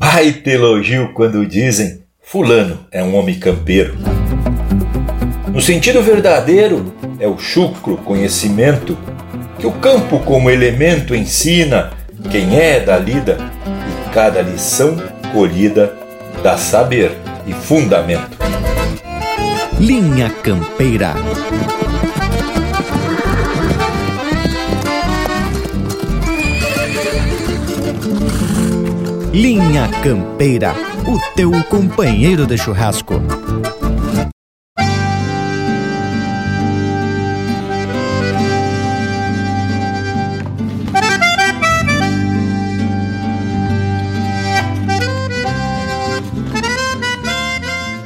Baita elogio quando dizem Fulano é um homem campeiro. No sentido verdadeiro, é o chucro conhecimento que o campo como elemento ensina quem é da lida e cada lição colhida dá saber e fundamento. Linha Campeira. Linha Campeira, o teu companheiro de churrasco.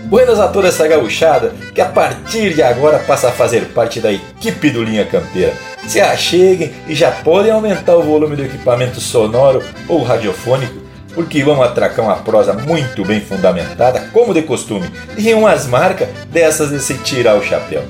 Buenas a toda essa gauchada que a partir de agora passa a fazer parte da equipe do Linha Campeira. Se acheguem e já podem aumentar o volume do equipamento sonoro ou radiofônico, porque vamos atracar uma prosa muito bem fundamentada, como de costume, e umas marcas dessas de se tirar o chapéu.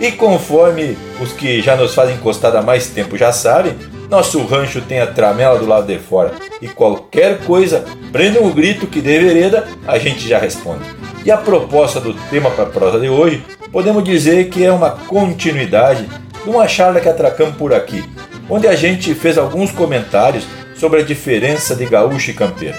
E conforme os que já nos fazem encostada há mais tempo já sabem, nosso rancho tem a tramela do lado de fora e qualquer coisa, prenda um grito que dê vereda, a gente já responde. E a proposta do tema para a prosa de hoje, podemos dizer que é uma continuidade de uma charla que atracamos por aqui, onde a gente fez alguns comentários sobre a diferença de gaúcho e campeiro.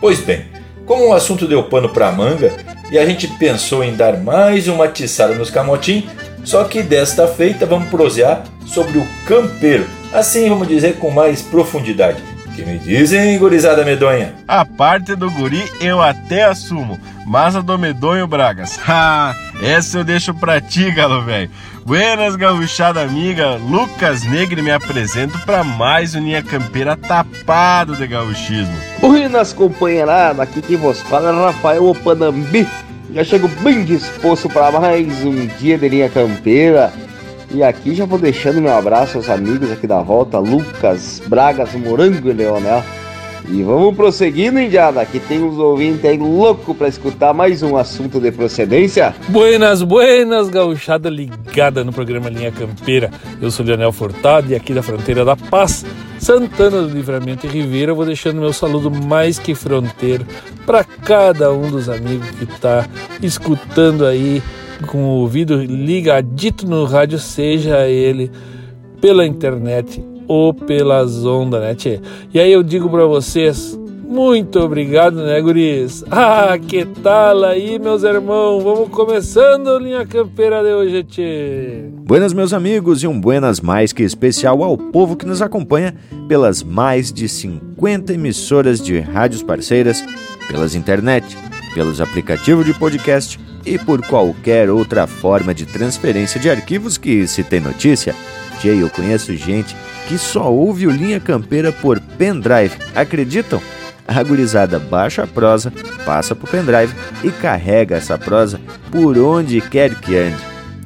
Pois bem, como o assunto deu pano para manga e a gente pensou em dar mais uma tiçada nos camotim, só que desta feita vamos prosear sobre o campeiro, assim vamos dizer com mais profundidade. Que me dizem, gurizada medonha? A parte do guri eu até assumo, mas a do medonho, Bragas, ha, essa eu deixo pra ti, galo velho. Buenas, gauchada amiga, Lucas Negre me apresento para mais um Linha Campeira tapado de gauchismo. Buenas, companheirada, aqui quem vos fala é Rafael Opanambi. Já chego bem disposto para mais um dia de Linha Campeira. E aqui já vou deixando meu abraço aos amigos aqui da volta, Lucas, Bragas, Morango e Leonel. E vamos prosseguindo, Indiada, que tem uns ouvintes aí louco para escutar mais um assunto de procedência. Buenas, buenas, gauchada ligada no programa Linha Campeira. Eu sou Leonel Furtado e aqui da fronteira da Paz, Santana do Livramento e Ribeira, vou deixando meu saludo mais que fronteiro para cada um dos amigos que está escutando aí com o ouvido ligadito no rádio, seja ele pela internet ou pelas ondas, né, tchê? E aí eu digo para vocês, muito obrigado, né, guris? Ah, que tal aí, meus irmãos? Vamos começando a linha campeira de hoje, tchê. Buenas, meus amigos, e um buenas mais que especial ao povo que nos acompanha pelas mais de 50 emissoras de rádios parceiras, pelas internet, pelos aplicativos de podcast e por qualquer outra forma de transferência de arquivos que se tem notícia. Tchê, eu conheço gente que só ouve o Linha Campeira por pendrive. Acreditam? A gurizada baixa a prosa, passa pro pendrive e carrega essa prosa por onde quer que ande.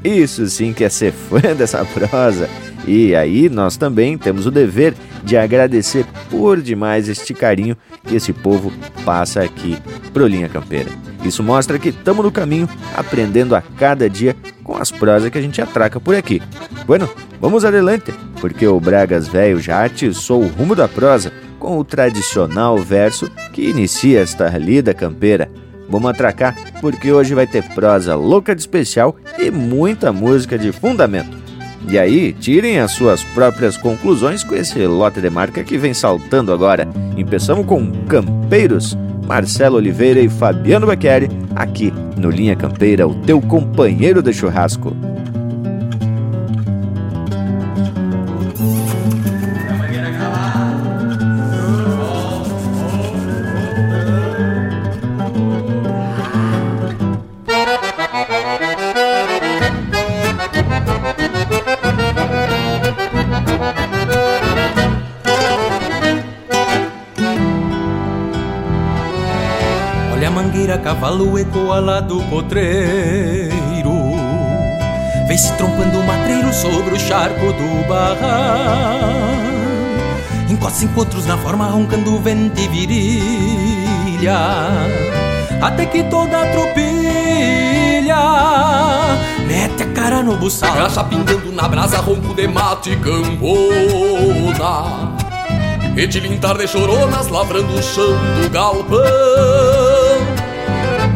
Isso sim que é ser fã dessa prosa. E aí nós também temos o dever de agradecer por demais este carinho que esse povo passa aqui pro Linha Campeira. Isso mostra que estamos no caminho, aprendendo a cada dia com as prosas que a gente atraca por aqui. Bueno, vamos adelante, porque o Bragas Velho já atiçou o rumo da prosa com o tradicional verso que inicia esta lida campeira. Vamos atracar, porque hoje vai ter prosa louca de especial e muita música de fundamento. E aí, tirem as suas próprias conclusões com esse lote de marca que vem saltando agora. Começamos com Campeiros, Marcelo Oliveira e Fabiano Beccari, aqui no Linha Campeira, o teu companheiro de churrasco. Ecoa lá do potreiro. Vem se trompando o matreiro sobre o charco do barral Encosta encontros na forma roncando vento e virilha. Até que toda a tropilha Mete a cara no buçal. Graxa pingando na brasa, ronco de mate e cambona. E tilintar de choronas lavrando o chão do galpão.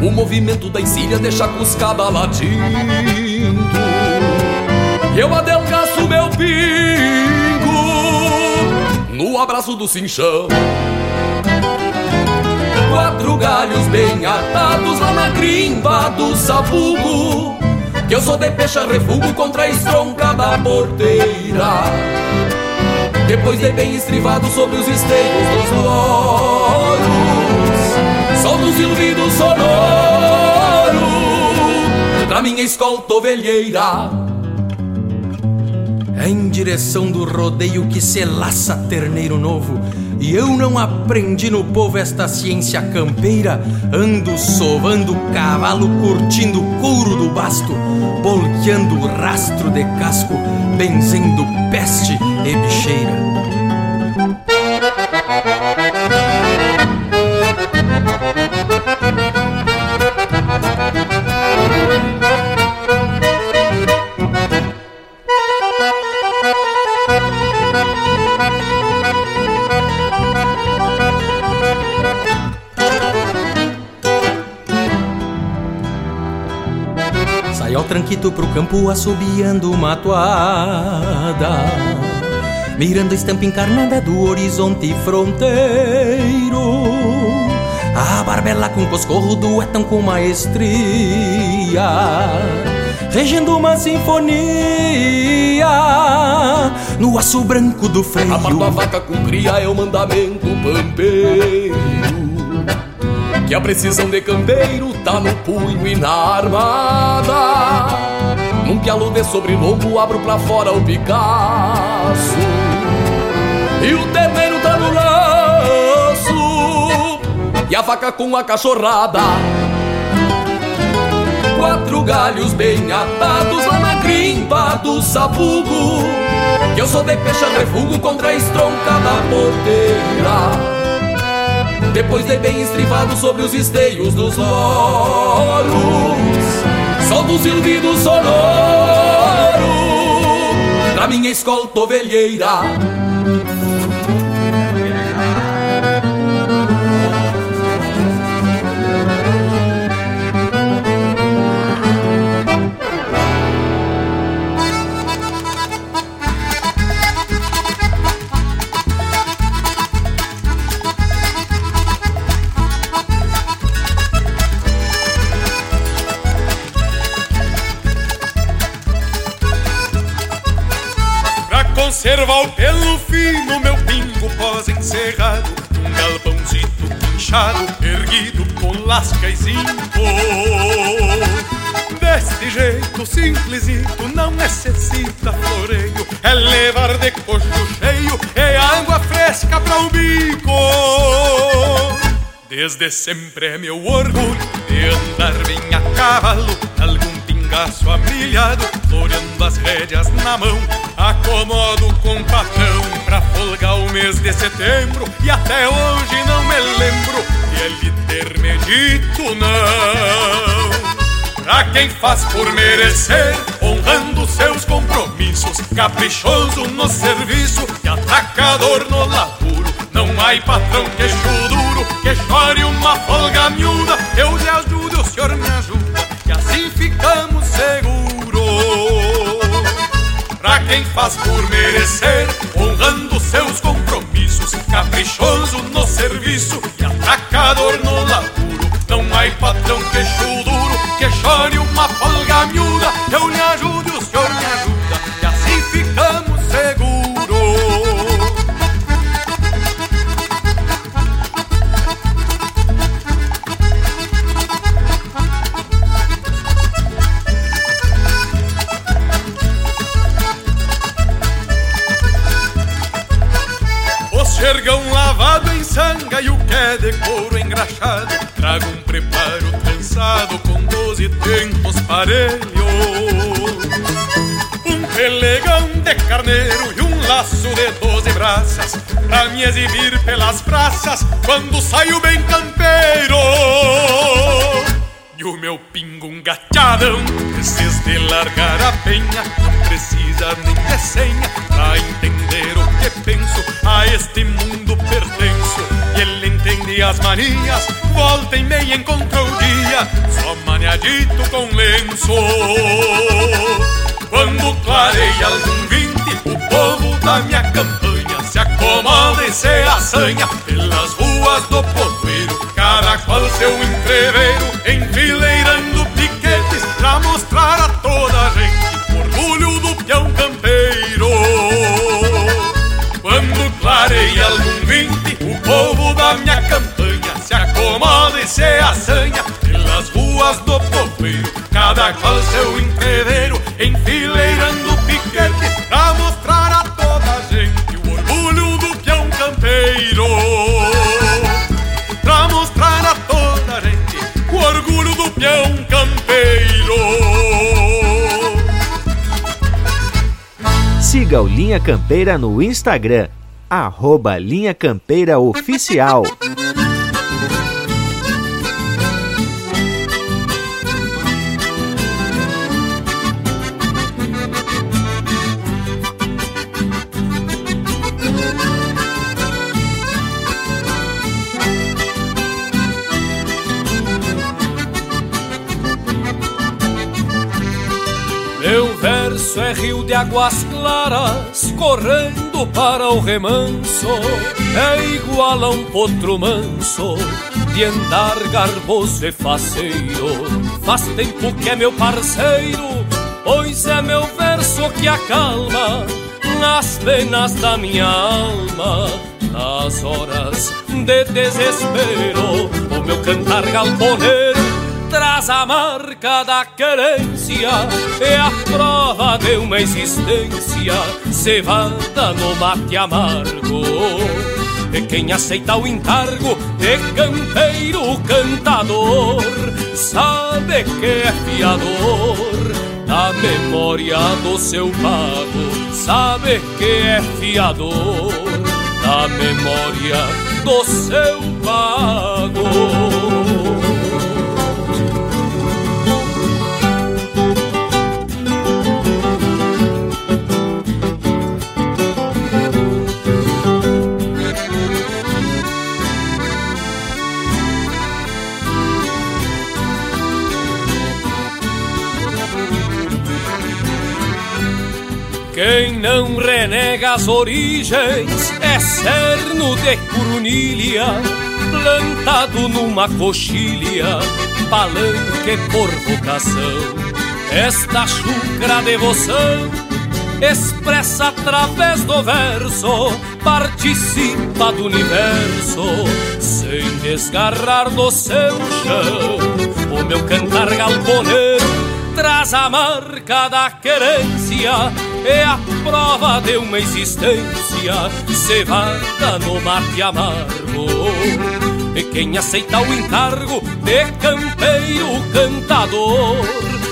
O movimento da encilha deixa cuscada latindo. Eu adelgaço meu pingo No abraço do cinchão. Quatro galhos bem atados lá na grimpa do sabugo Que eu sou de pecha refugo contra a estronca da porteira. Depois de bem estrivado sobre os esteios dos louros som do silbido sonoro da minha escolta ovelheira. É em direção do rodeio que se laça terneiro novo. E eu não aprendi no povo esta ciência campeira. Ando sovando cavalo, curtindo o couro do basto, bolqueando o rastro de casco, benzendo peste e bicheira. Tranquito pro campo assobiando uma toada. Mirando a estampa encarnada do horizonte fronteiro. A barbela com coscorro duetam com maestria. Regendo uma sinfonia. No aço branco do freio. Amar a vaca com cria é o mandamento pampeiro. Que a precisão de campeiro tá no punho e na armada. Num pialo de sobrelobo abro pra fora o Picasso. E o terneiro tá no laço. E a vaca com a cachorrada. Quatro galhos bem atados lá na grimpa do sabugo. Que eu sou de pecha refugo contra a estronca da porteira. Depois de bem estrivado sobre os esteios dos loros Sol do silbido sonoro Da minha escolta ovelheira lasca e zinco. Deste jeito simplesito, não necessita floreio, é levar de coxo cheio, é água fresca para o bico. Desde sempre é meu orgulho de andar bem a cavalo, pingaço amilhado, floreando as rédeas na mão, acomodo com patrão pra folgar o mês de setembro e até hoje não me lembro de ele ter me dito não. Pra quem faz por merecer, honrando seus compromissos, caprichoso no serviço e atacador no laburo, não há patrão queixo duro que chore uma folga miúda. Eu lhe ajudo, o senhor me ajuda, pra quem faz por merecer, honrando seus compromissos, caprichoso no serviço e atacador no laburo. Não há patrão queixo duro que chore uma folga Um pelegão de carneiro e um laço de doze braças Pra me exibir pelas praças quando saio bem campeiro e o meu pingo um gateadão Esses de largar a penha Não precisa nem de senha Pra entender o que penso A este mundo manias, volta e meia o dia, só maniadito com lenço. Quando clareia algum vinte, o povo da minha campanha se acomoda e se assanha pelas ruas do povoeiro, cada qual seu entreveiro, enfileirando piquetes pra mostrar a toda a gente o orgulho do peão campeiro. Quando clareia algum da minha campanha se acomoda e se assanha pelas ruas do povoeiro, cada qual seu entreveiro, enfileirando piquetes pra mostrar a toda gente o orgulho do peão campeiro. Pra mostrar a toda gente o orgulho do peão campeiro. Siga o Linha Campeira no Instagram, arroba Linha Campeira Oficial. Meu verso é rio de águas claras, correndo para o remanso. É igual a um potro manso, de andar garboso e faceiro. Faz tempo que é meu parceiro, pois é meu verso que acalma nas penas da minha alma. Nas horas de desespero, o meu cantar galponeiro traz a marca da querência É a prova de uma existência cevada no mate amargo. E quem aceita o encargo de campeiro cantador Sabe que é fiador da memória do seu pago. Sabe que é fiador da memória do seu pago Não renega as origens é cerno de curunilha, plantado numa coxilha, palanque por vocação. Esta chucra devoção expressa através do verso, participa do universo, sem desgarrar do seu chão. O meu cantar galponeiro traz a marca da querência é a prova de uma existência cevada no mate amargo. E quem aceita o encargo de campeiro cantador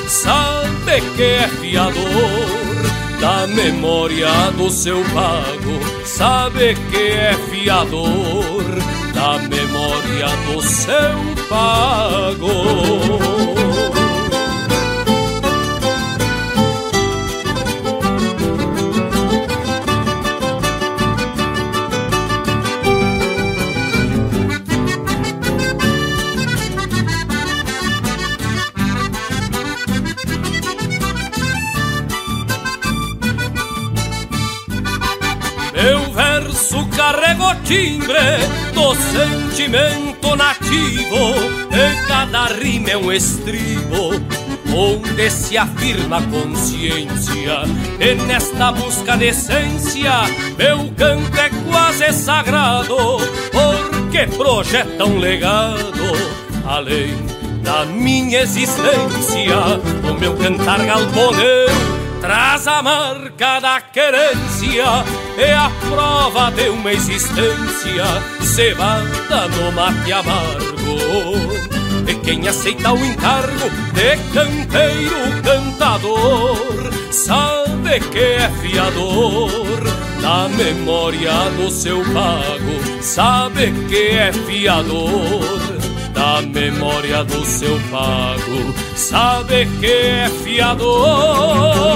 sabe que é fiador da memória do seu pago, sabe que é fiador da memória do seu pago. Carrego o timbre do sentimento nativo E cada rima é um estribo Onde se afirma a consciência. E nesta busca de essência Meu canto é quase sagrado Porque projeta um legado Além da minha existência. O meu cantar galponeiro traz a marca da querência, é a prova de uma existência cevada no mate amargo. E quem aceita o encargo de campeiro cantador, sabe que é fiador da memória do seu pago, sabe que é fiador da memória do seu pago, sabe que é fiador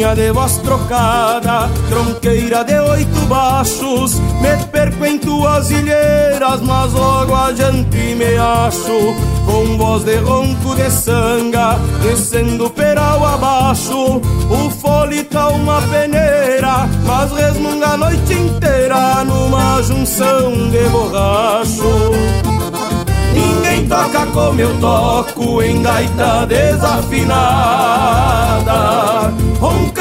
Gaitinha de voz trocada, tronqueira de oito baixos Me perco em tuas ilheiras, mas logo adiante me acho Com voz de ronco de sanga, descendo peral abaixo O fole tá uma peneira, mas resmunga a noite inteira Numa junção de borracho. Ninguém toca como eu toco em gaita desafinada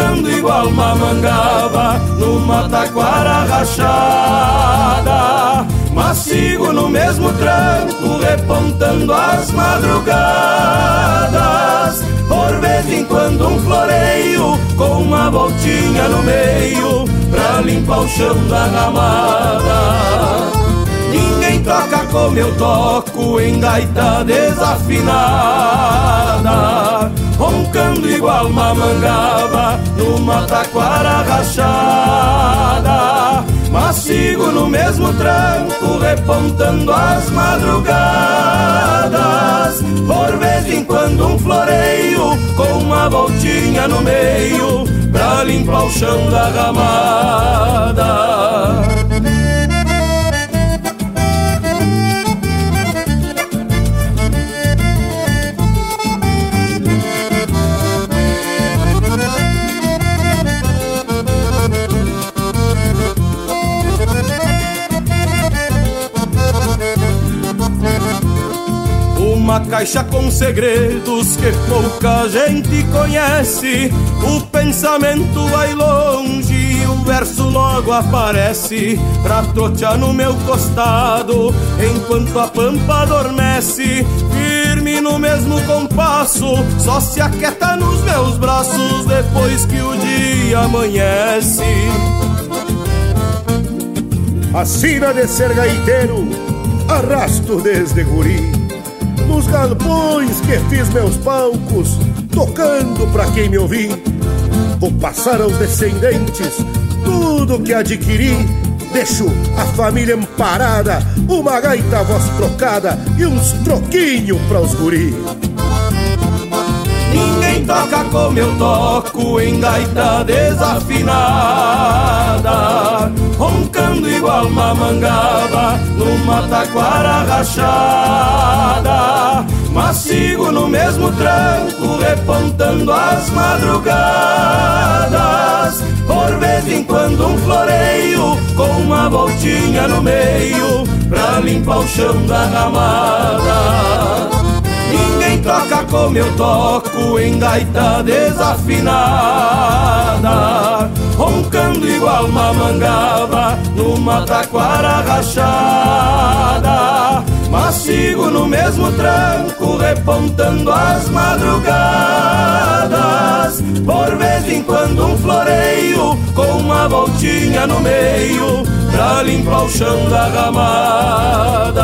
Roncando igual uma mangaba numa taquara rachada. Mas sigo no mesmo tranco repontando as madrugadas. Por vez em quando um floreio com uma voltinha no meio Pra limpar o chão da ramada Ninguém toca como eu toco em gaita desafinada. Roncando igual uma mangaba numa taquara rachada. Mas sigo no mesmo tranco repontando as madrugadas. Por vez em quando um floreio com uma voltinha no meio Pra limpar o chão da ramada uma caixa com segredos que pouca gente conhece. O pensamento vai longe e o verso logo aparece pra trotear no meu costado enquanto a pampa adormece. Firme no mesmo compasso, só se aquieta nos meus braços depois que o dia amanhece. A sina de ser gaiteiro, arrasto desde guri nos galpões que fiz meus palcos, tocando pra quem me ouvir. Vou passar aos descendentes tudo que adquiri. Deixo a família amparada, uma gaita voz trocada e uns troquinhos pra os guri. Ninguém toca como eu toco em gaita desafinada Roncando igual uma mangaba numa taquara rachada. Mas sigo no mesmo tranco repontando as madrugadas. Por vez em quando um floreio com uma voltinha no meio Pra limpar o chão da ramada. Ninguém toca como eu toco em gaita desafinada Roncando igual uma mangaba numa taquara rachada. Mas sigo no mesmo tranco repontando as madrugadas. Por vez em quando um floreio com uma voltinha no meio Pra limpar o chão da ramada.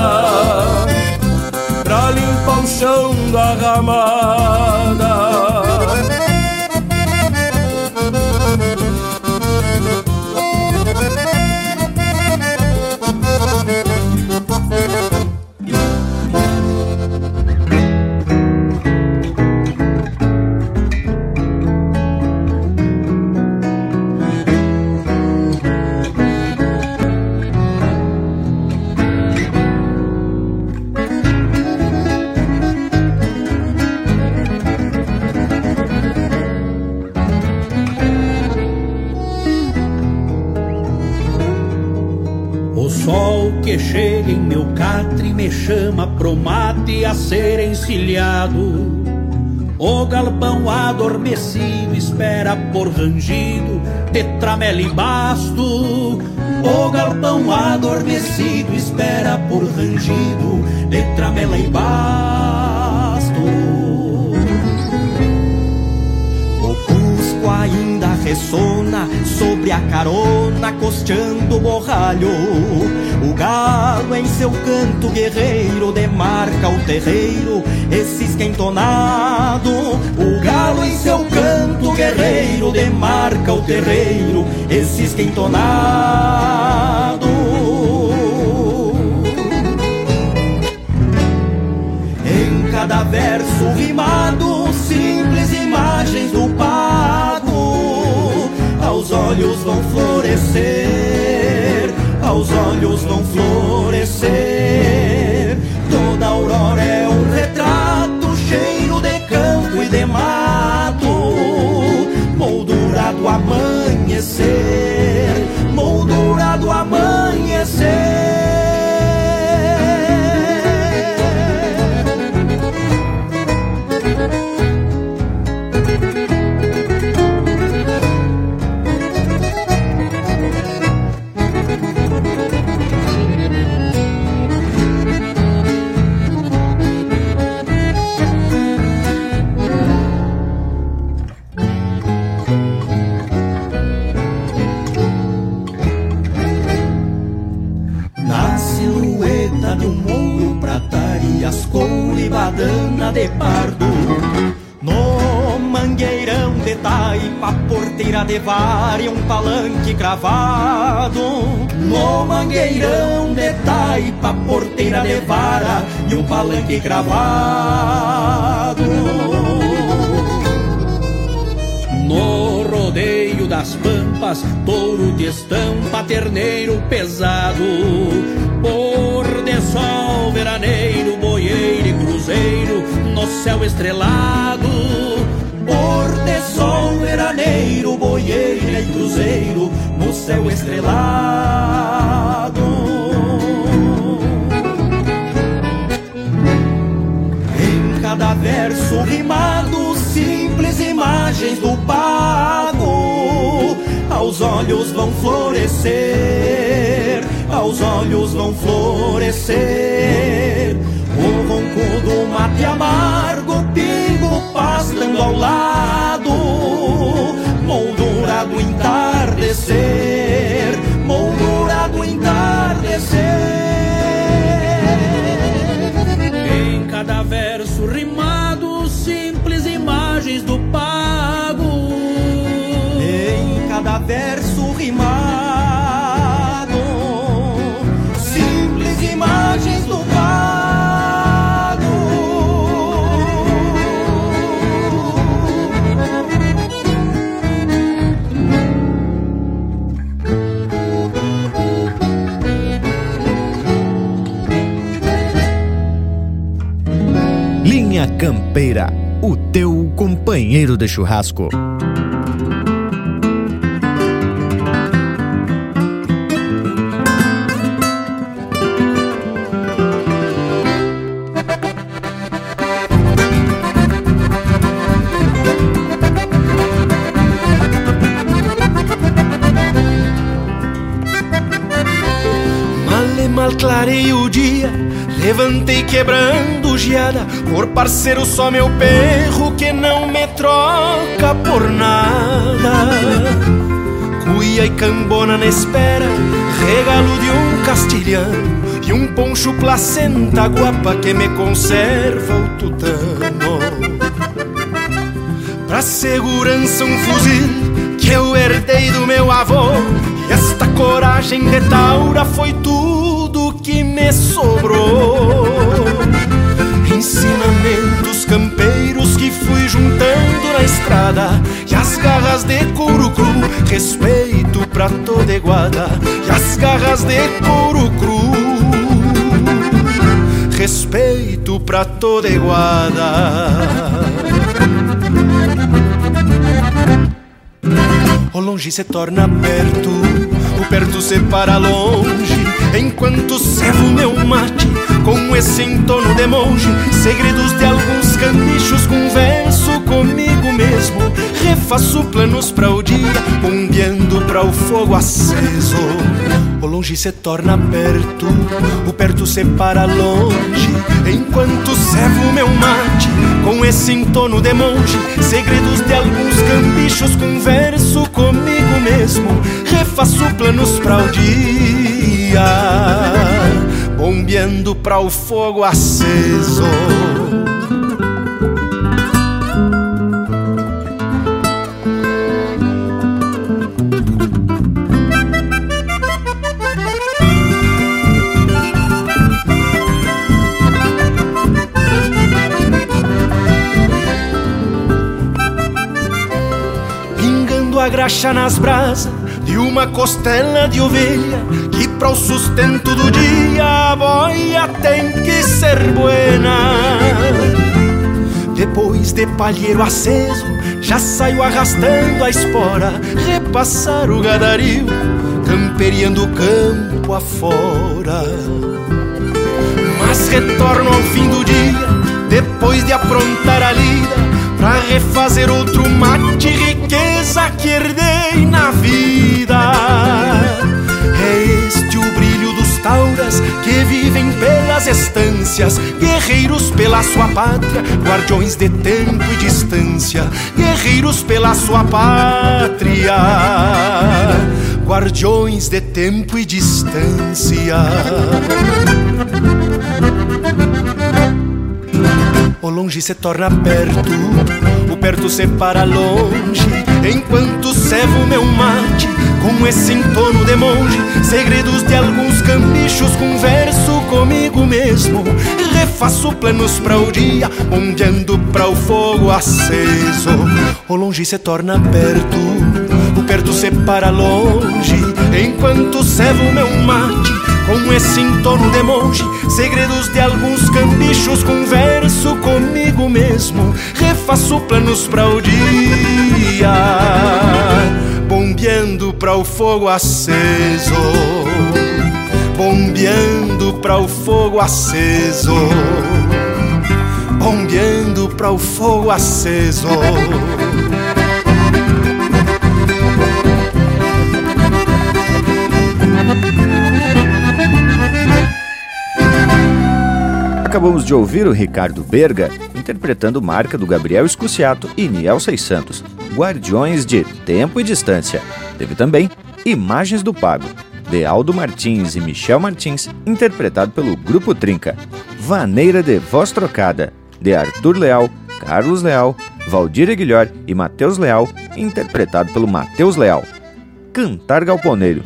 Pra limpar o chão da ramada. Me chama pro mate a ser encilhado. O galpão adormecido espera por rangido de tramela e basto. O galpão adormecido espera por rangido de tramela e basto. Ressona sobre a carona, costeando o borralho. O galo em seu canto guerreiro demarca o terreiro, esse esquentonado. O galo em seu canto guerreiro demarca o terreiro, esse esquentonado. Em cada verso rimado, olhos vão florescer, aos olhos vão florescer. De vara e um palanque cravado No mangueirão de taipa, porteira de vara e um palanque cravado no rodeio das pampas, touro de estampa, terneiro pesado. Pôr de sol, veraneiro, boieiro e cruzeiro, no céu estrelado. Boieiro e cruzeiro, no céu estrelado. Em cada verso rimado, simples imagens do pago, aos olhos vão florescer, aos olhos vão florescer. O ronco do mate amargo, pingo pastando ao lado, do entardecer, moldura do entardecer. Em cada verso rimado, simples imagens do pago. Em cada verso rimado, Campeira, o teu companheiro de churrasco. Mal clarei o dia, levantei quebrando geada. Parceiro só meu perro que não me troca por nada. Cuia e cambona na espera, regalo de um castilhano e um poncho placenta guapa que me conserva o tutano. Pra segurança um fuzil que eu herdei do meu avô E esta coragem de taura foi tudo que me sobrou Ensinamentos campeiros que fui juntando na estrada E as garras de couro cru, respeito pra toda iguada E as garras de couro cru Respeito pra toda iguada O longe se torna perto, o perto se para longe. Enquanto servo meu mate com esse entono de monge. Segredos de alguns canichos, converso comigo mesmo. Refaço planos para o dia, bombeando para o fogo aceso. O longe se torna perto, o perto se para longe. Enquanto servo meu mate com esse entono de monge. Segredos de alguns cambichos, converso comigo mesmo. Refaço planos para o dia, bombeando para o fogo aceso. Pingando a graxa nas brasas de uma costela de ovelha para o sustento do dia a boia tem que ser buena. Depois de palheiro aceso, já saio arrastando a espora, repassar o gadario, camperiando o campo afora. Mas retorno ao fim do dia, depois de aprontar a lida, pra refazer outro mate, riqueza que herdei na vida. É tauras que vivem pelas estâncias, guerreiros pela sua pátria, guardiões de tempo e distância, guerreiros pela sua pátria, guardiões de tempo e distância. O longe se torna perto, o perto se para longe, enquanto servo meu mate com esse entono de monge. Segredos de alguns cambichos, converso comigo mesmo. Refaço planos para o dia, ondeando para o fogo aceso. O longe se torna perto, o perto se para longe, enquanto servo meu mate com esse entorno de monge, segredos de alguns cambichos, converso comigo mesmo, refaço planos para o dia, bombeando para o fogo aceso, bombeando para o fogo aceso, bombeando para o fogo aceso. Acabamos de ouvir o Ricardo Berga interpretando marca do Gabriel Escuciato e Niel Santos, Guardiões de Tempo e Distância. Teve também Imagens do Pago, de Aldo Martins e Michel Martins, interpretado pelo Grupo Trinca. Vaneira de Voz Trocada, de Arthur Leal, Carlos Leal, Valdir Aguilhor e Matheus Leal, interpretado pelo Matheus Leal. Cantar Galponeiro,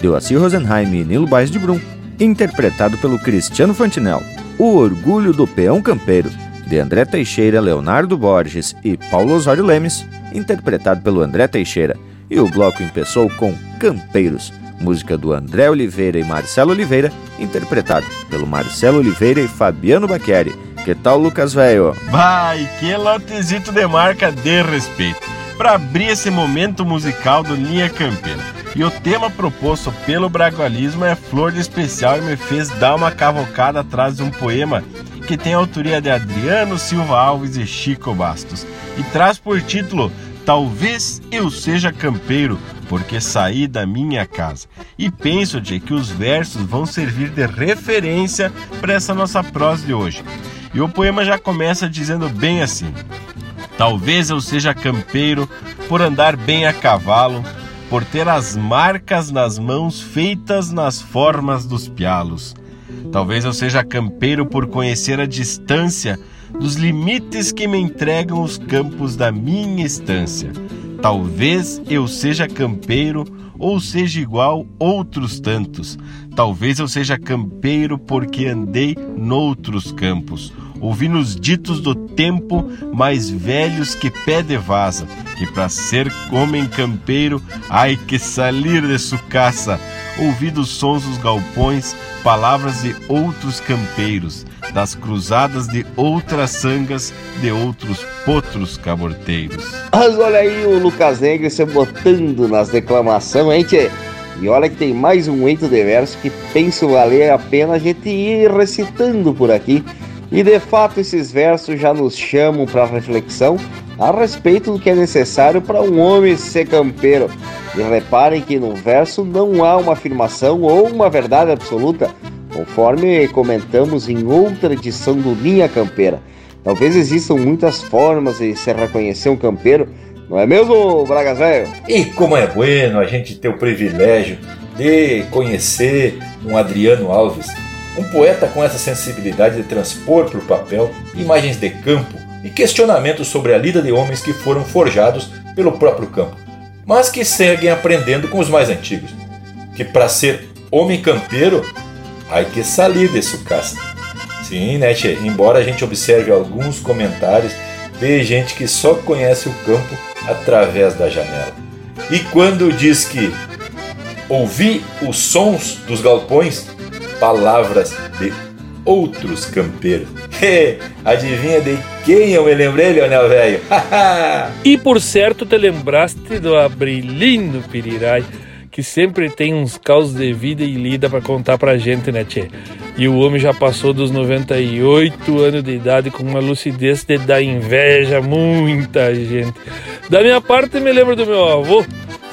de Oacir Rosenheim e Nilo Baez de Brum, interpretado pelo Cristiano Fantinel. O Orgulho do Peão Campeiro, de André Teixeira, Leonardo Borges e Paulo Osório Lemes, interpretado pelo André Teixeira. E o bloco empeçou com Campeiros, música do André Oliveira e Marcelo Oliveira, interpretado pelo Marcelo Oliveira e Fabiano Baqueri. Que tal, Lucas Velho? Vai, que lotezito de marca de respeito. Para abrir esse momento musical do Linha Campeira. E o tema proposto pelo Bragualismo é Flor de Especial e me fez dar uma cavocada atrás de um poema que tem a autoria de Adriano Silva Alves e Chico Bastos e traz por título Talvez eu seja campeiro, porque saí da minha casa. E penso de que os versos vão servir de referência para essa nossa prosa de hoje. E o poema já começa dizendo bem assim: Talvez eu seja campeiro por andar bem a cavalo, por ter as marcas nas mãos feitas nas formas dos pialos. Talvez eu seja campeiro por conhecer a distância dos limites que me entregam os campos da minha estância. Talvez eu seja campeiro ou seja igual outros tantos. Talvez eu seja campeiro porque andei noutros campos. Ouvi nos ditos do tempo mais velhos que pé de vaza, que para ser homem campeiro, ai que salir de sucaça. Ouvi dos sons dos galpões, palavras de outros campeiros, das cruzadas de outras sangas, de outros potros caborteiros. Mas olha aí o Lucas Negre se botando nas declamações, hein, tchê? E olha que tem mais um eito de verso que penso valer a pena a gente ir recitando por aqui. E de fato esses versos já nos chamam para reflexão a respeito do que é necessário para um homem ser campeiro. E reparem que no verso não há uma afirmação ou uma verdade absoluta, conforme comentamos em outra edição do Linha Campeira. Talvez existam muitas formas de se reconhecer um campeiro, não é mesmo, Bragas Velho? E como é bueno a gente ter o privilégio de conhecer um Adriano Alves, um poeta com essa sensibilidade de transpor para o papel imagens de campo e questionamentos sobre a lida de homens que foram forjados pelo próprio campo, mas que seguem aprendendo com os mais antigos, que para ser homem campeiro, há que salir de sucasta. Sim, né, tchê? Embora a gente observe alguns comentários de gente que só conhece o campo através da janela. E quando diz que ouvi os sons dos galpões, palavras de outros campeiros. Adivinha de quem eu me lembrei, Leonel Velho? e por certo te lembraste do Abrilino Pirirai, que sempre tem uns causos de vida e lida para contar pra gente, né, Tchê? E o homem já passou dos 98 anos de idade com uma lucidez de dar inveja a muita gente. Da minha parte, me lembro do meu avô,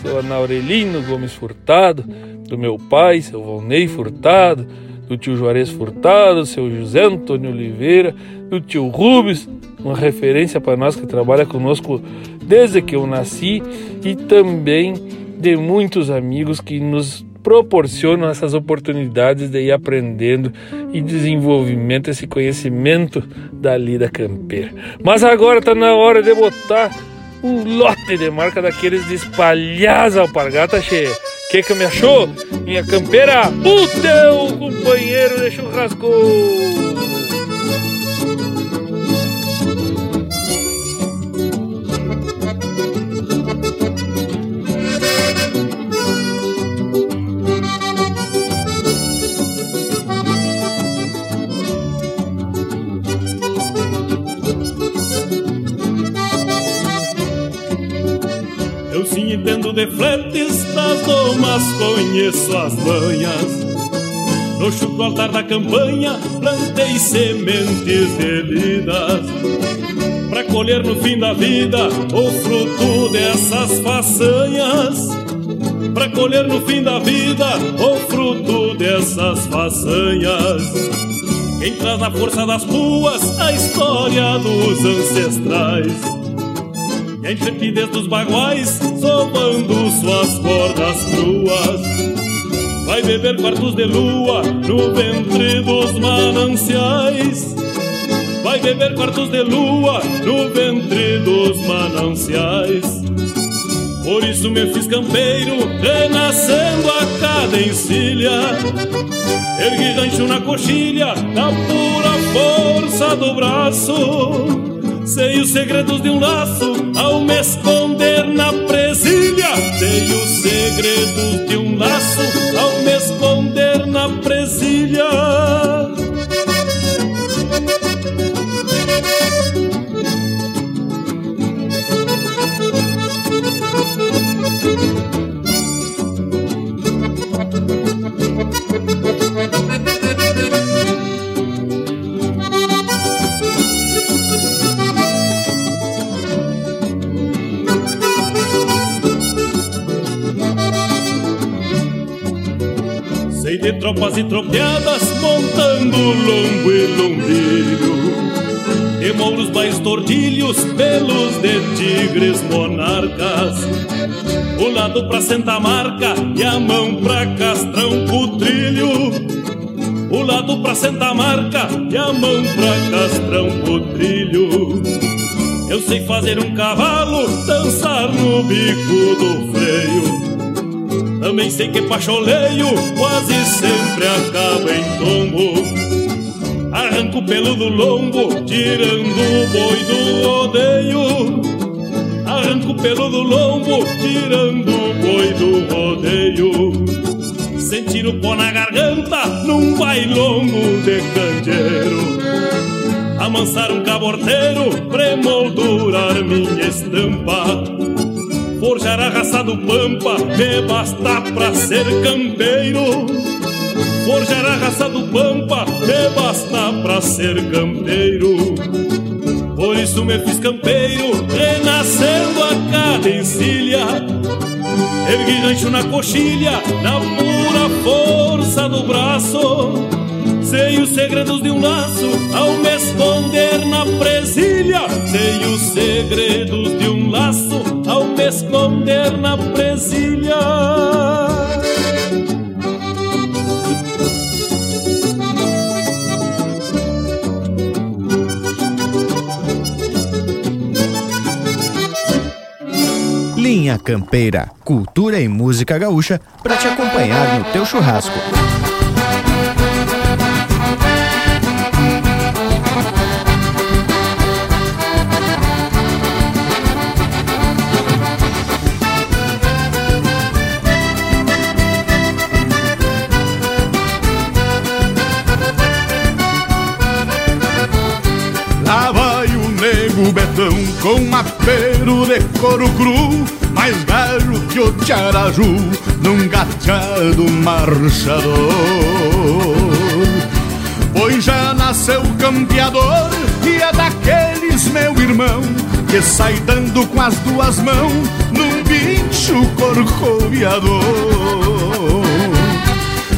seu Anaurelino Gomes Furtado, do meu pai, seu Volney Furtado, do tio Juarez Furtado, seu José Antônio Oliveira, do tio Rubens, uma referência para nós que trabalha conosco desde que eu nasci, e também de muitos amigos que nos proporcionam essas oportunidades de ir aprendendo e desenvolvimento, esse conhecimento da lida campeira. Mas agora está na hora de botar um lote de marca daqueles de espalhar as alpargatas cheia. Que que me achou? Minha campeira, o teu companheiro de churrasco! Entendo de fletes, das domas conheço as manhas. No chuco altar da campanha, plantei sementes de lidas. Pra colher no fim da vida o fruto dessas façanhas. Pra colher no fim da vida o fruto dessas façanhas. Quem traz na força das ruas a história dos ancestrais e a intrepidez dos baguais sovando suas cordas cruas. Vai beber quartos de lua no ventre dos mananciais. Vai beber quartos de lua no ventre dos mananciais. Por isso me fiz campeiro, renascendo a cada encilha. Ergui rancho na coxilha, na pura força do braço. Sei os segredos de um laço ao me esconder na presilha. Sei os segredos de um laço ao me esconder na presilha. De tropas e tropeadas montando lombo e lombilho. De mouros, bairros, tordilhos, pelos de tigres monarcas. O lado pra Santa Marca e a mão pra Castrão Putrilho. O lado pra Santa Marca e a mão pra Castrão Putrilho. Eu sei fazer um cavalo dançar no bico do freio. Também sei que pacholeio quase sempre acaba em tombo. Arranco o pelo do lombo, tirando o boi do rodeio. Arranco o pelo do lombo, tirando o boi do rodeio. Sentir o pó na garganta num bailongo de candeeiro. Amansar um caborteiro, premoldurar minha estampa Forjar a raça do pampa me basta pra ser campeiro. Forjar a raça do pampa me basta pra ser campeiro. Por isso me fiz campeiro, renascendo a cada encilha. Ergui rancho na coxilha, na pura força do braço. Sei os segredos de um laço ao me esconder na presilha. Sei os segredos de um laço esconder na presilha. Linha Campeira, cultura e música gaúcha para te acompanhar no teu churrasco. O Betão com apero de couro cru, mais galho que o Tiaraju num gateado marchador. Pois já nasceu campeador e é daqueles, meu irmão, que sai dando com as duas mãos num bicho corcoviador.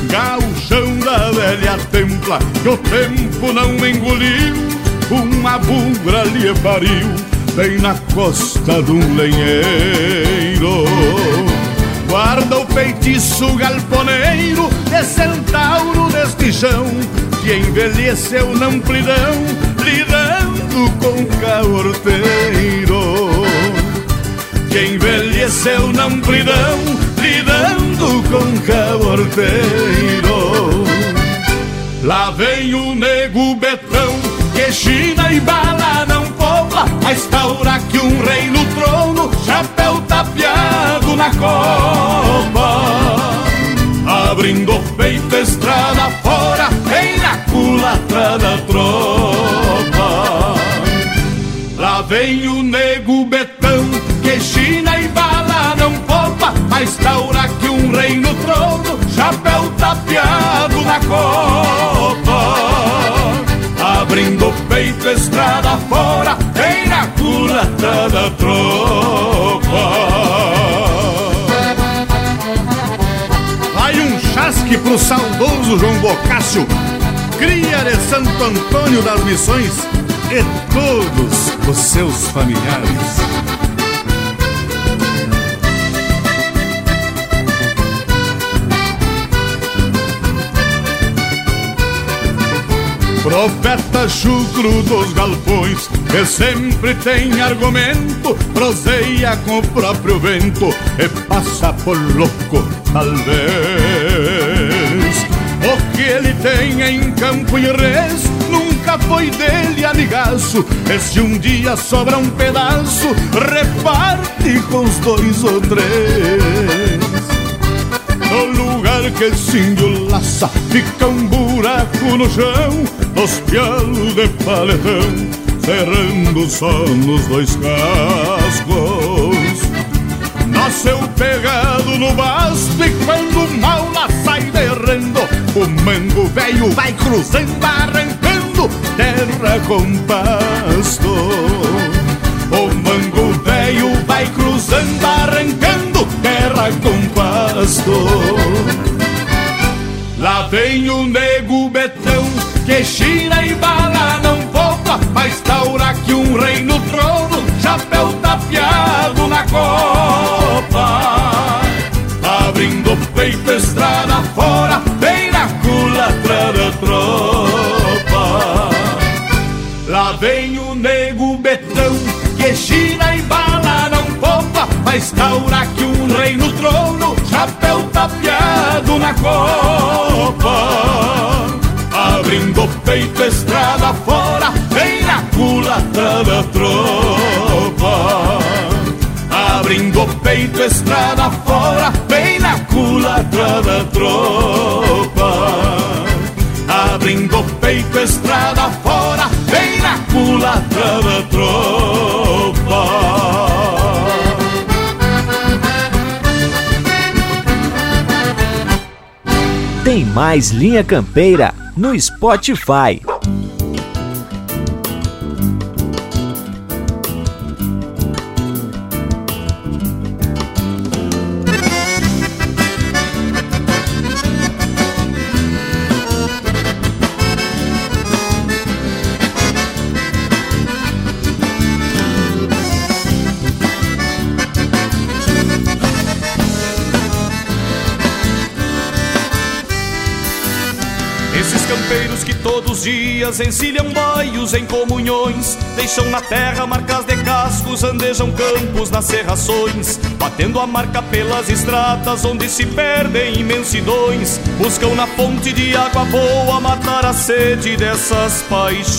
Gauchão da velha templa, que o tempo não engoliu uma bugra lhe pariu bem na costa de um lenheiro. Guarda o feitiço galponeiro de centauro deste chão que envelheceu na amplidão, lidando com caorteiro. Que envelheceu na amplidão, lidando com caorteiro. Lá vem o nego betão que China e bala não poupa A estaura que um rei no trono Chapéu tapeado na copa Abrindo o peito estrada fora Vem na culatra da tropa. Lá vem o nego betão Que China e bala não poupa A estaura que um rei no trono Chapéu tapeado na copa abrindo o peito estrada fora, tem na culata da tropa. Vai um chasque pro saudoso João Bocácio, cria de Santo Antônio das Missões e todos os seus familiares. Profeta chucro dos galpões, que sempre tem argumento, proseia com o próprio vento e passa por louco, talvez. O que ele tem em campo e res nunca foi dele amigaço. E se um dia sobra um pedaço, reparte com os dois ou três. No lugar que esse índio laça, fica um buraco no chão, os pialos de paletão, cerrando só nos dois cascos. Nasceu pegado no basto e quando mal lá sai derrando, o mango velho vai cruzando, arrancando terra com pasto. O mango velho vai cruzando, arrancando terra com pasto. Lá vem o nego betão que gira e bala não poupa, mas taura que um rei no trono, chapéu tapeado na copa. Abrindo o peito estrada fora, bem na culatra da tropa. Lá vem o nego betão que gira e bala não poupa, mas taura que um rei no trono, chapéu tapeado na copa abrindo peito, estrada fora, vem na culatra da tropa. Abrindo peito, estrada fora, vem na culatra da tropa. Abrindo peito, estrada fora, vem na culatra da tropa. Tem mais linha campeira no Spotify. Dias encilham baios em comunhões, deixam na terra marcas de cascos, andejam campos nas serrações, batendo a marca pelas estradas onde se perdem imensidões, buscam na fonte de água boa matar a sede dessas paixões.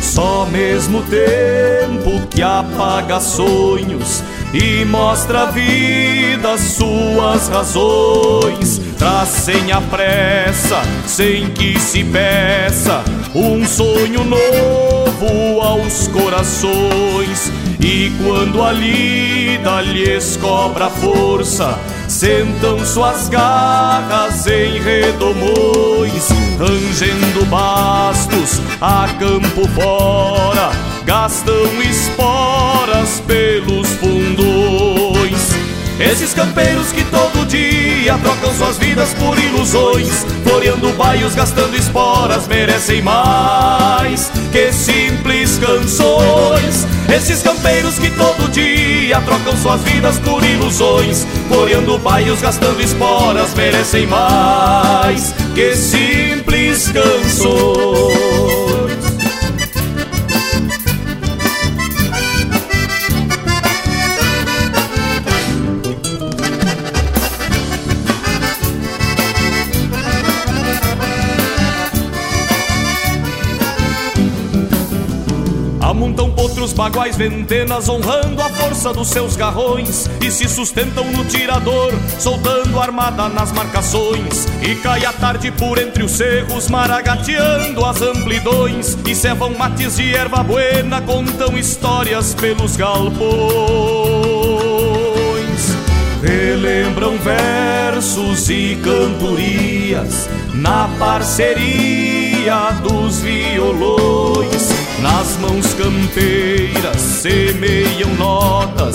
Só mesmo tempo que apaga sonhos e mostra a vida suas razões. Traz sem a pressa, sem que se peça, um sonho novo aos corações. E quando a lida lhes cobra força, sentam suas garras em redomões, rangendo bastos a campo fora, gastam esporas pelos fundões. Esses campeiros que todo dia trocam suas vidas por ilusões, floreando baios, gastando esporas, merecem mais que simples canções. Esses campeiros que todo dia trocam suas vidas por ilusões, floreando baios, gastando esporas, merecem mais que simples canções. Outros baguais ventenas honrando a força dos seus garrões e se sustentam no tirador, soltando armada nas marcações. E cai a tarde por entre os cerros, maragateando as amplidões e cevam mates de erva buena, contam histórias pelos galpões. Relembram versos e cantorias na parceria dos violões nas mãos campeiras semeiam notas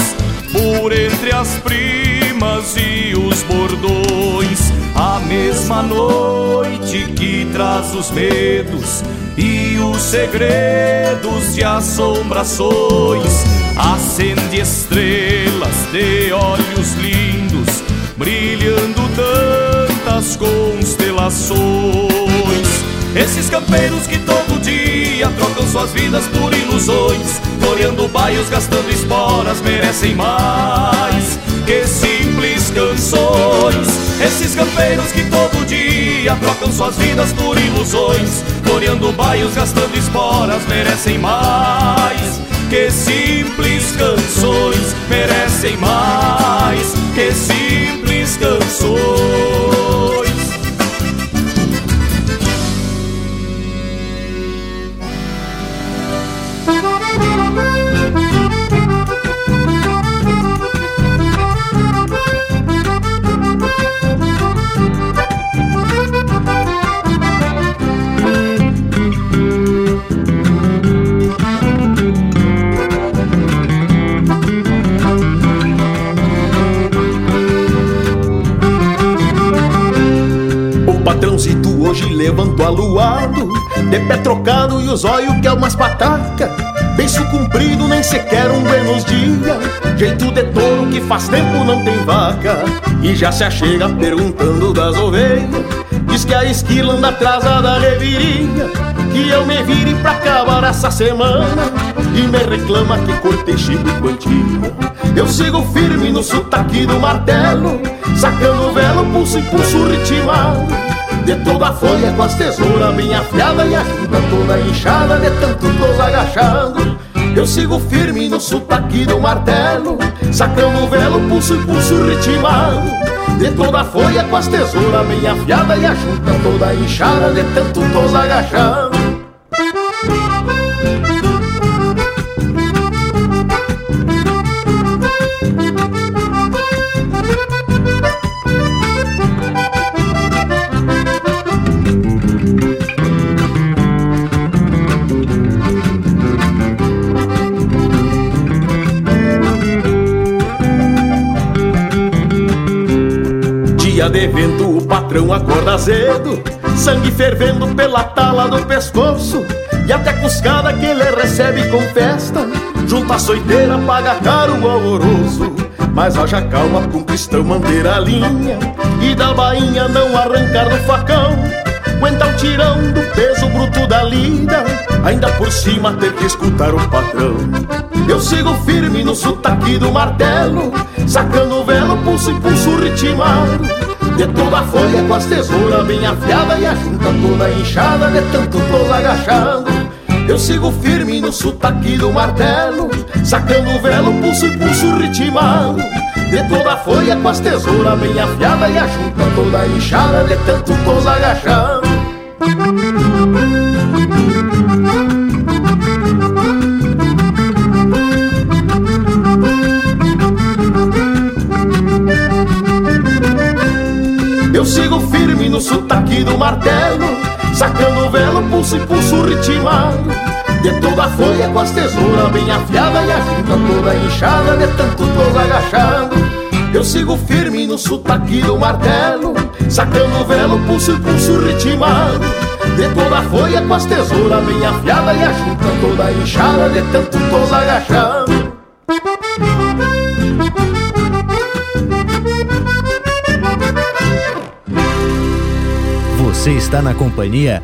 por entre as primas e os bordões. A mesma noite que traz os medos e os segredos de assombrações. Acende estrelas de olhos lindos, brilhando tantas constelações. Esses campeiros que todo dia trocam suas vidas por ilusões, floreando baios, gastando esporas, merecem mais que simples canções. Esses campeiros que todo dia trocam suas vidas por ilusões, floreando baios, gastando esporas, merecem mais que simples canções, merecem mais que simples canções. Patrãozito hoje levantou aluado De pé trocado e os olhos que é umas pataca Beiço comprido, nem sequer um buenos dia. Jeito de touro que faz tempo não tem vaca E já se achega perguntando das ovelhas. Diz que a esquila anda atrasada da reviria Que eu me vire pra acabar essa semana. E me reclama que cortei chico e quantia. Eu sigo firme no sotaque do martelo Sacando velo, pulso e pulso ritmado de toda a folha com as tesouras bem afiada E a junta toda inchada de tanto tos agachado Eu sigo firme no sotaque do martelo Sacando o velo, pulso e pulso ritmado De toda a folha com as tesouras bem afiada E a junta toda inchada de tanto tos agachado patrão acorda cedo Sangue fervendo pela tala do pescoço E até cuscada que ele recebe com festa Junta a soiteira, paga caro o alvoroço. Mas haja calma um cristão manter a linha E da bainha não arrancar do facão. Aguenta o tirão do peso bruto da lida Ainda por cima ter que escutar o patrão. Eu sigo firme no sotaque do martelo Sacando o velo, pulso e pulso ritmado De toda a folha com as tesouras bem afiada E a junta toda inchada de tanto tô agachado. Eu sigo firme no sotaque do martelo Sacando o velo, pulso e pulso ritmado de toda a folha com as tesouras bem afiada E a junta toda inchada de tanto tô agachado ritmado De toda a folha com as tesouras bem afiada E a junta toda inchada de tanto tô agachado. Eu sigo firme no sotaque do martelo Sacando o velo, pulso e pulso ritmado De toda a folha com as tesouras bem afiada E a junta toda inchada de tanto tô agachado. Você está na companhia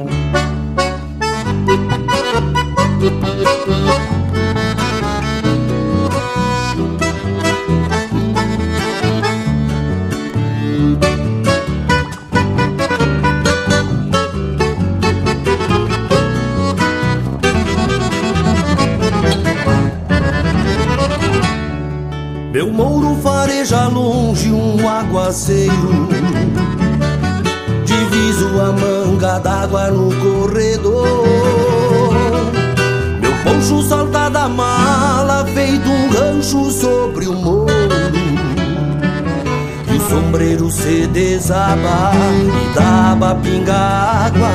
Sombreiro se desaba e daba pinga água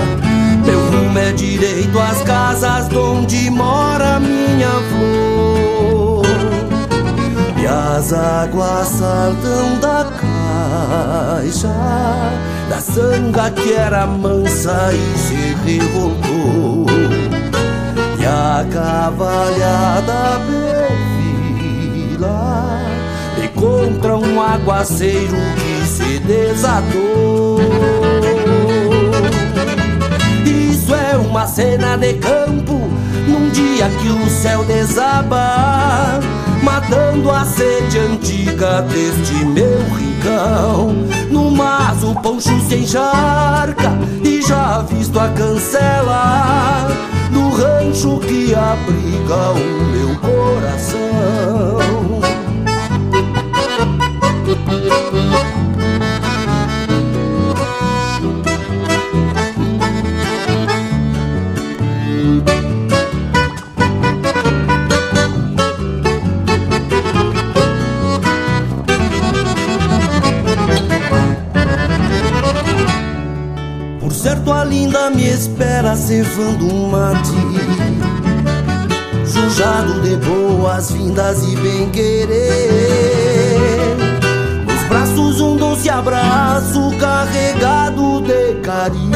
Meu rumo é direito às casas onde mora minha flor e as águas saltam da caixa Da sanga que era mansa e se revoltou. E a cavalhada perfila E contra um aguaceiro que se desatou Isso é uma cena de campo Num dia que o céu desaba matando a sede antiga deste meu rincão. No mas o poncho se encharca e já visto a cancela do rancho que abriga o meu coração. Espera cevando um mate. Jujado de boas-vindas e bem-querer Nos braços um doce abraço carregado de carinho.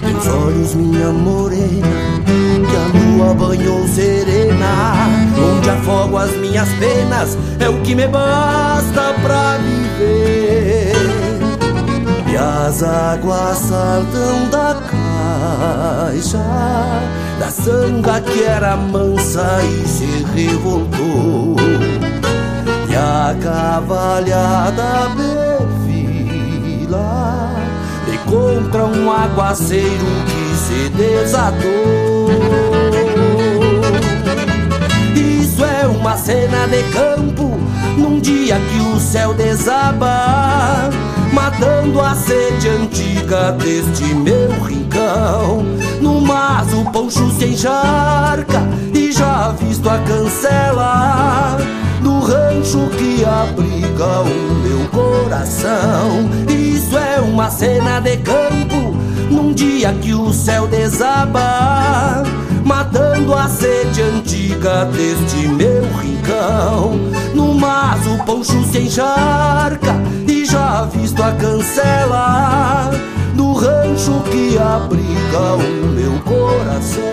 Teus olhos minha morena que a lua banhou serena. Onde afogo as minhas penas É o que me basta pra viver E as águas saltam da caixa Da sanga que era mansa e se revoltou. E a cavalhada perfila E contra um aguaceiro que se desatou. Isso é uma cena de campo Num dia que o céu desaba Matando a sede antiga deste meu rincão No mas o poncho se encharca E já visto a cancela Do rancho que abriga o meu coração Isso é uma cena de campo num dia que o céu desaba, matando a sede antiga deste meu rincão. No mas o poncho se encharca já visto a cancela do rancho que abriga o meu coração.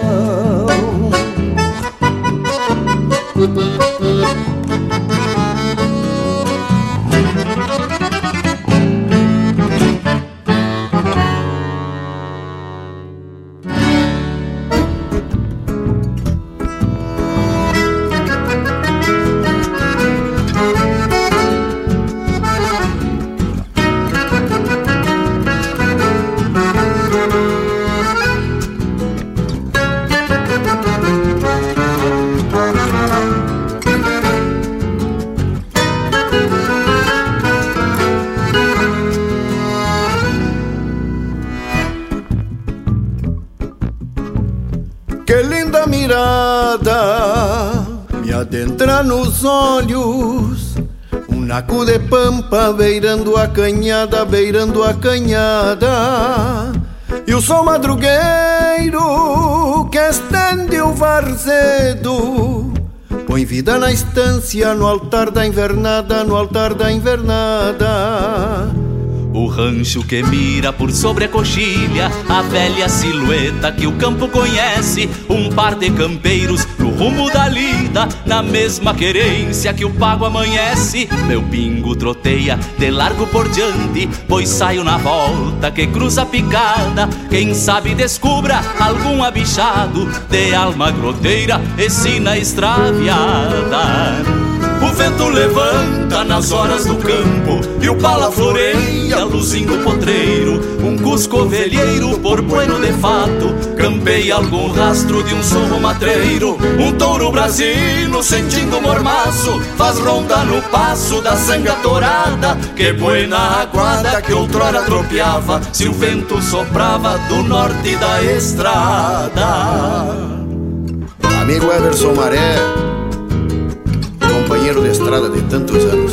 Olhos. Um naco de pampa beirando a canhada, beirando a canhada. E o sol madrugueiro que estende o varzedo. Põe vida na estância, no altar da invernada, no altar da invernada o rancho que mira por sobre a coxilha, a velha silhueta que o campo conhece, um par de campeiros no rumo da lida, na mesma querência que o pago amanhece. Meu pingo troteia de largo por diante, pois saio na volta que cruza a picada. Quem sabe descubra algum abichado de alma groteira e sina extraviada. O vento levanta nas horas do campo E o pala floreia, luzindo potreiro. Um cusco ovelheiro por bueno de fato Campeia algum rastro de um sorro matreiro. Um touro brasino sentindo mormaço Faz ronda no passo da sanga torada Que buena aguada que outrora tropeava Se o vento soprava do norte da estrada. Amigo Everson Maré companheiro de estrada de tantos anos.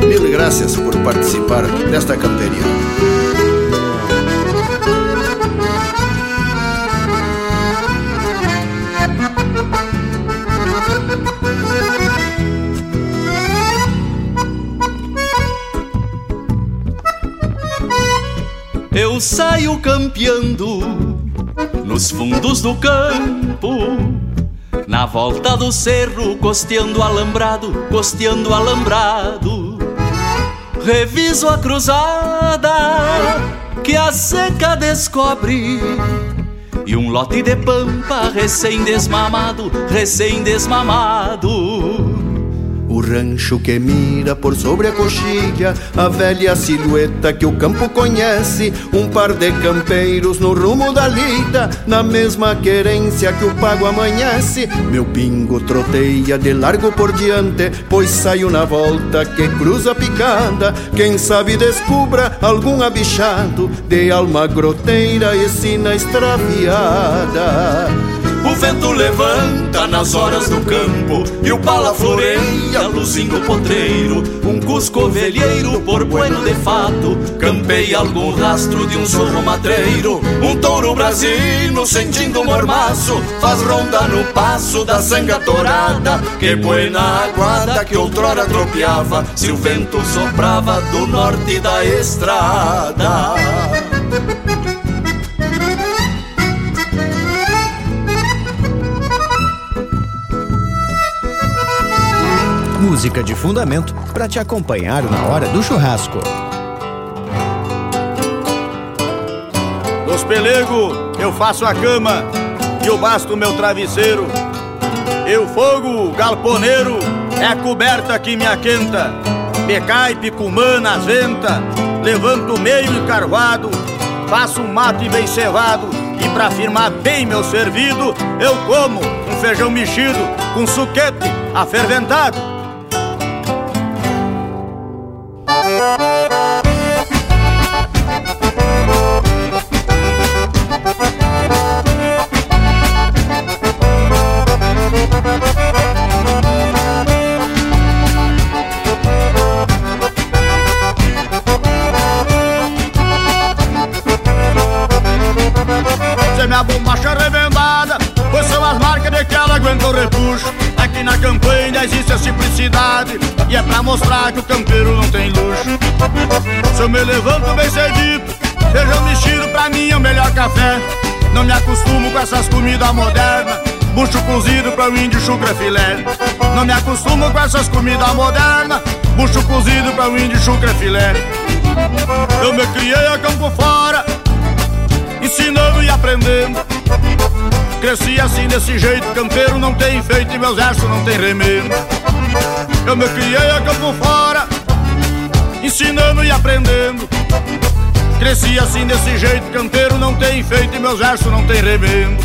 Mil graças por participar desta camperia. Eu saio campeando nos fundos do campo na volta do cerro, costeando alambrado, costeando alambrado. Reviso a cruzada que a seca descobre. E um lote de pampa recém-desmamado, recém-desmamado. O rancho que mira por sobre a coxilha, a velha silhueta que o campo conhece, um par de campeiros no rumo da lida, na mesma querência que o pago amanhece. Meu pingo troteia de largo por diante, pois saio na volta que cruza a picada. Quem sabe descubra algum abichado de alma groteira e sina extraviada. O vento levanta nas horas do campo E o pala floreia, luzindo potreiro. Um cusco ovelheiro por bueno de fato Campeia algum rastro de um sorro matreiro. Um touro brasino sentindo mormaço Faz ronda no passo da sanga torada Que buena aguada que outrora tropeava Se o vento soprava do norte da estrada música de fundamento para te acompanhar na hora do churrasco. Dos pelego eu faço a cama e o basto meu travesseiro. Eu fogo galponeiro é a coberta que me aquenta. Becaipe cumã nas ventas, levanto meio encarvado, faço um mate bem cevado e pra firmar bem meu servido, eu como um feijão mexido com suquete aferventado minha bombacha remendada Pois são as marcas de que ela aguenta o repuxo Aqui é na campanha existe a simplicidade E é pra mostrar que o campeiro não tem luz se eu me levanto bem cedito, feijão mexido pra mim é o melhor café. Não me acostumo com essas comidas modernas. Bucho cozido pra o índio chucra filé. Não me acostumo com essas comidas modernas. Bucho cozido pra o índio chucra filé. Eu me criei a campo fora, ensinando e aprendendo. Cresci assim desse jeito, campeiro não tem feito e meus versos não tem remendo. Eu me criei a campo fora, ensinando e aprendendo. Cresci assim desse jeito, campeiro não tem feito e meus versos não tem remendo.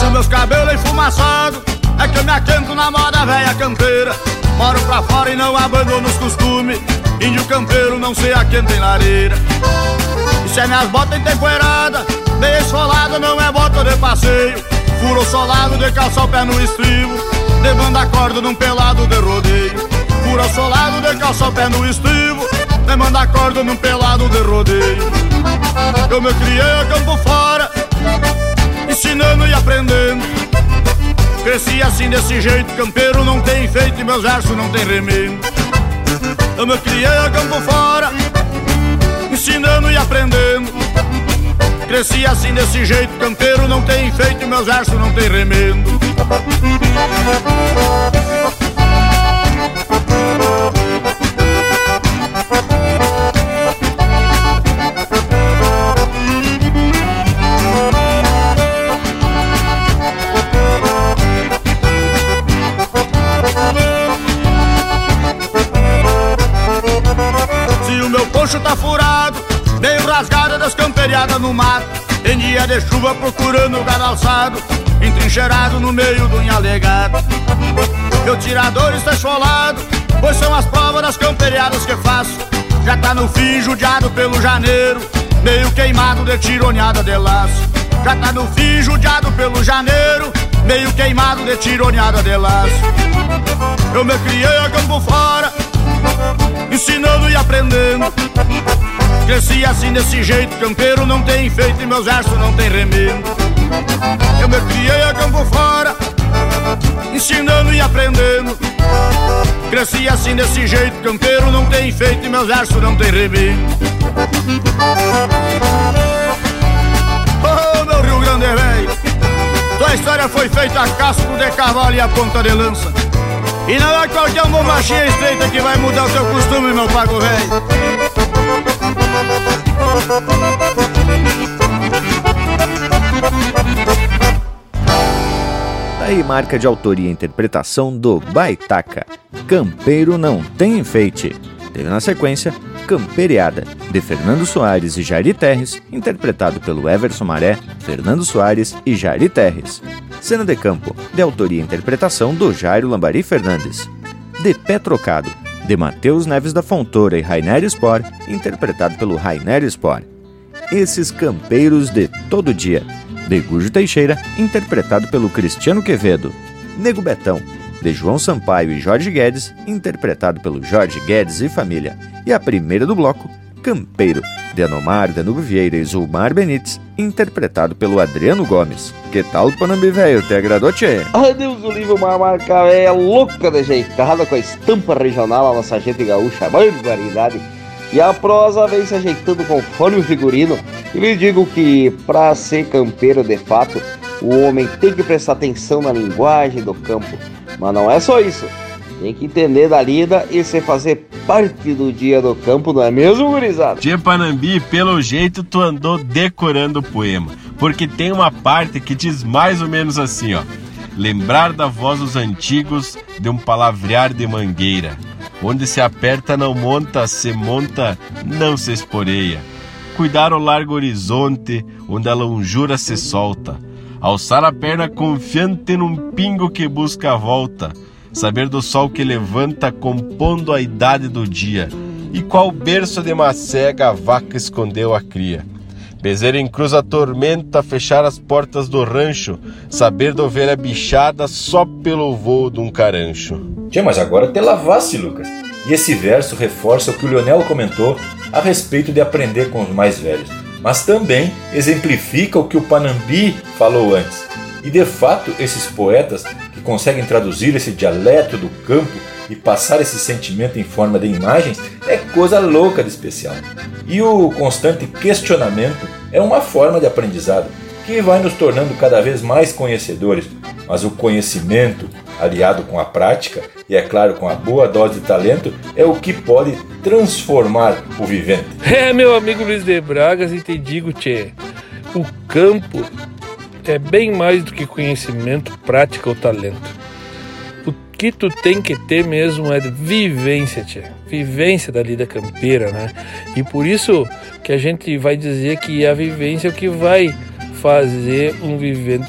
Se meus cabelos enfumaçados É que eu me aquento na moda velha campeira. Moro pra fora e não abandono os costumes Índio campeiro não se aquenta em lareira. E se é minhas botas emtempoeiradas Bem esfolada não é bota de passeio. Furo solado de calçar o pé no estribo De banda corda num pelado de rodeio. Furo solado de calçar o pé no estribo De banda corda num pelado de rodeio. Eu me criei a campo fora Ensinando e aprendendo Cresci assim desse jeito Campeiro não tem feito e meus versos não tem remendo. Eu me criei a campo fora Ensinando e aprendendo. Cresci assim desse jeito Campeiro não tem feito e meus versos não tem remendo camperiadas no mato. Em dia de chuva procurando o gado alçado, entrincheirado no meio do alegado. Meu tirador está esfolado, pois são as provas das camperiadas que faço. Já tá no fim, judiado pelo janeiro, meio queimado de tironeada de laço. Já tá no fim, judiado pelo janeiro, meio queimado de tironeada de laço. Eu me criei a campo fora, ensinando e aprendendo. Cresci assim desse jeito, campeiro não tem feito e meus versos não tem remendo. Eu me criei a campo fora, ensinando e aprendendo. Cresci assim desse jeito, campeiro não tem feito e meus versos não tem remendo. Oh, meu Rio Grande velho, tua história foi feita a casco de cavalo e a ponta de lança. E não é qualquer bombachinha estreita que vai mudar o teu costume, meu pago velho. Daí marca de autoria e interpretação do Baitaca. Campeiro não tem enfeite. Teve na sequência Camperiada, de Fernando Soares e Jairi Terres, interpretado pelo Everson Maré, Fernando Soares e Jairi Terres. Cena de Campo, de autoria e interpretação do Jairo Lambari Fernandes. De Pé Trocado, de Matheus Neves da Fontoura e Rainer Spor, interpretado pelo Rainer Spor. Esses Campeiros de Todo Dia, de Gujo Teixeira, interpretado pelo Cristiano Quevedo. Nego Betão, de João Sampaio e Jorge Guedes, interpretado pelo Jorge Guedes e família. E a primeira do bloco, Campeiro, de Anomar Danube Vieira e Zulmar Benites, interpretado pelo Adriano Gomes. Que tal, Panambi Velho? Te agradou, tchê? Ai, Deus do livro, uma marca é louca de ajeitada com a estampa regional, a nossa gente gaúcha, barbaridade. E a prosa vem se ajeitando conforme o figurino. E lhe digo que, para ser campeiro de fato, o homem tem que prestar atenção na linguagem do campo. Mas não é só isso. Tem que entender da lida e se fazer parte do dia do campo, não é mesmo, gurizada? Tia Panambi, pelo jeito tu andou decorando o poema, porque tem uma parte que diz mais ou menos assim, ó. Lembrar da voz dos antigos de um palavrear de mangueira. Onde se aperta não monta, se monta não se esporeia. Cuidar o largo horizonte, onde a longura se solta. Alçar a perna confiante num pingo que busca a volta. Saber do sol que levanta compondo a idade do dia. e qual berço de macega a vaca escondeu a cria. Bezeiro em cruz a tormenta, fechar as portas do rancho, saber da ovelha bichada só pelo voo de um carancho. Tia, mas agora te lavasse, Lucas. E esse verso reforça o que o Leonel comentou a respeito de aprender com os mais velhos, mas também exemplifica o que o Panambi falou antes. E de fato, esses poetas conseguem traduzir esse dialeto do campo e passar esse sentimento em forma de imagens é coisa louca de especial. E o constante questionamento é uma forma de aprendizado que vai nos tornando cada vez mais conhecedores, mas o conhecimento, aliado com a prática e, é claro, com a boa dose de talento, é o que pode transformar o vivente. É, meu amigo Luiz de Bragas, e te digo, tchê, o campo é bem mais do que conhecimento, prática ou talento que tu tem que ter mesmo é vivência, tia. Vivência da lida campeira, né? E por isso que a gente vai dizer que a vivência é o que vai fazer um vivente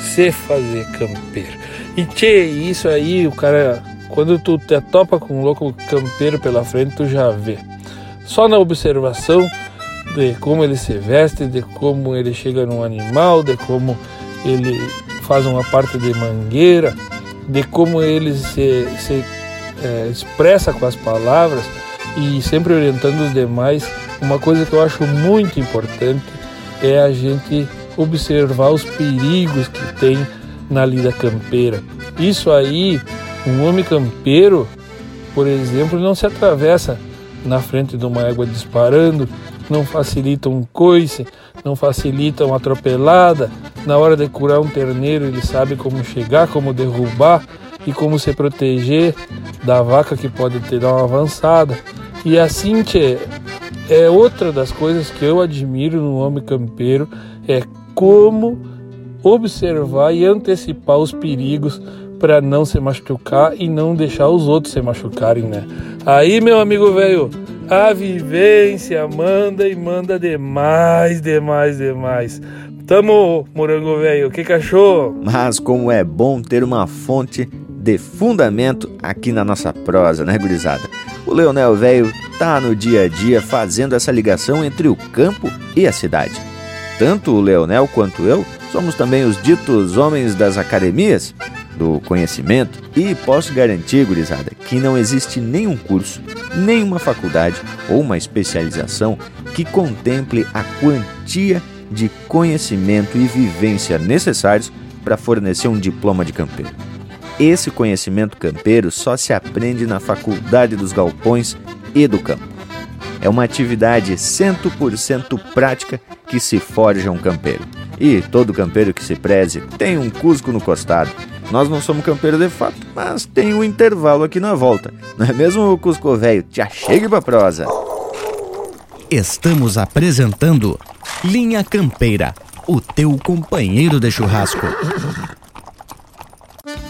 se fazer campeiro. E tchê, isso aí, o cara, quando tu te topa com um louco campeiro pela frente, tu já vê. Só na observação de como ele se veste, de como ele chega num animal, de como ele faz uma parte de mangueira, de como ele se, se é, expressa com as palavras e sempre orientando os demais. Uma coisa que eu acho muito importante é a gente observar os perigos que tem na lida campeira. Isso aí, um homem campeiro, por exemplo, não se atravessa na frente de uma égua disparando, não facilita um coice, não facilita uma atropelada. Na hora de curar um terneiro, ele sabe como chegar, como derrubar e como se proteger da vaca que pode ter dar uma avançada. E assim, tchê, é outra das coisas que eu admiro no homem campeiro, é como observar e antecipar os perigos para não se machucar e não deixar os outros se machucarem, né? Aí, meu amigo velho, a vivência manda e manda demais, demais, demais. Tamo, morango velho, que cachorro? Mas como é bom ter uma fonte de fundamento aqui na nossa prosa, né, gurizada? O Leonel velho tá no dia a dia fazendo essa ligação entre o campo e a cidade. Tanto o Leonel quanto eu somos também os ditos homens das academias do conhecimento e posso garantir, gurizada, que não existe nenhum curso, nenhuma faculdade ou uma especialização que contemple a quantia de conhecimento e vivência necessários para fornecer um diploma de campeiro. Esse conhecimento campeiro só se aprende na faculdade dos galpões e do campo. É uma atividade 100% prática que se forja um campeiro. E todo campeiro que se preze tem um cusco no costado nós não somos campeiros de fato, mas tem um intervalo aqui na volta. Não é mesmo, Cusco Velho? Já chegue pra prosa. Estamos apresentando Linha Campeira, o teu companheiro de churrasco.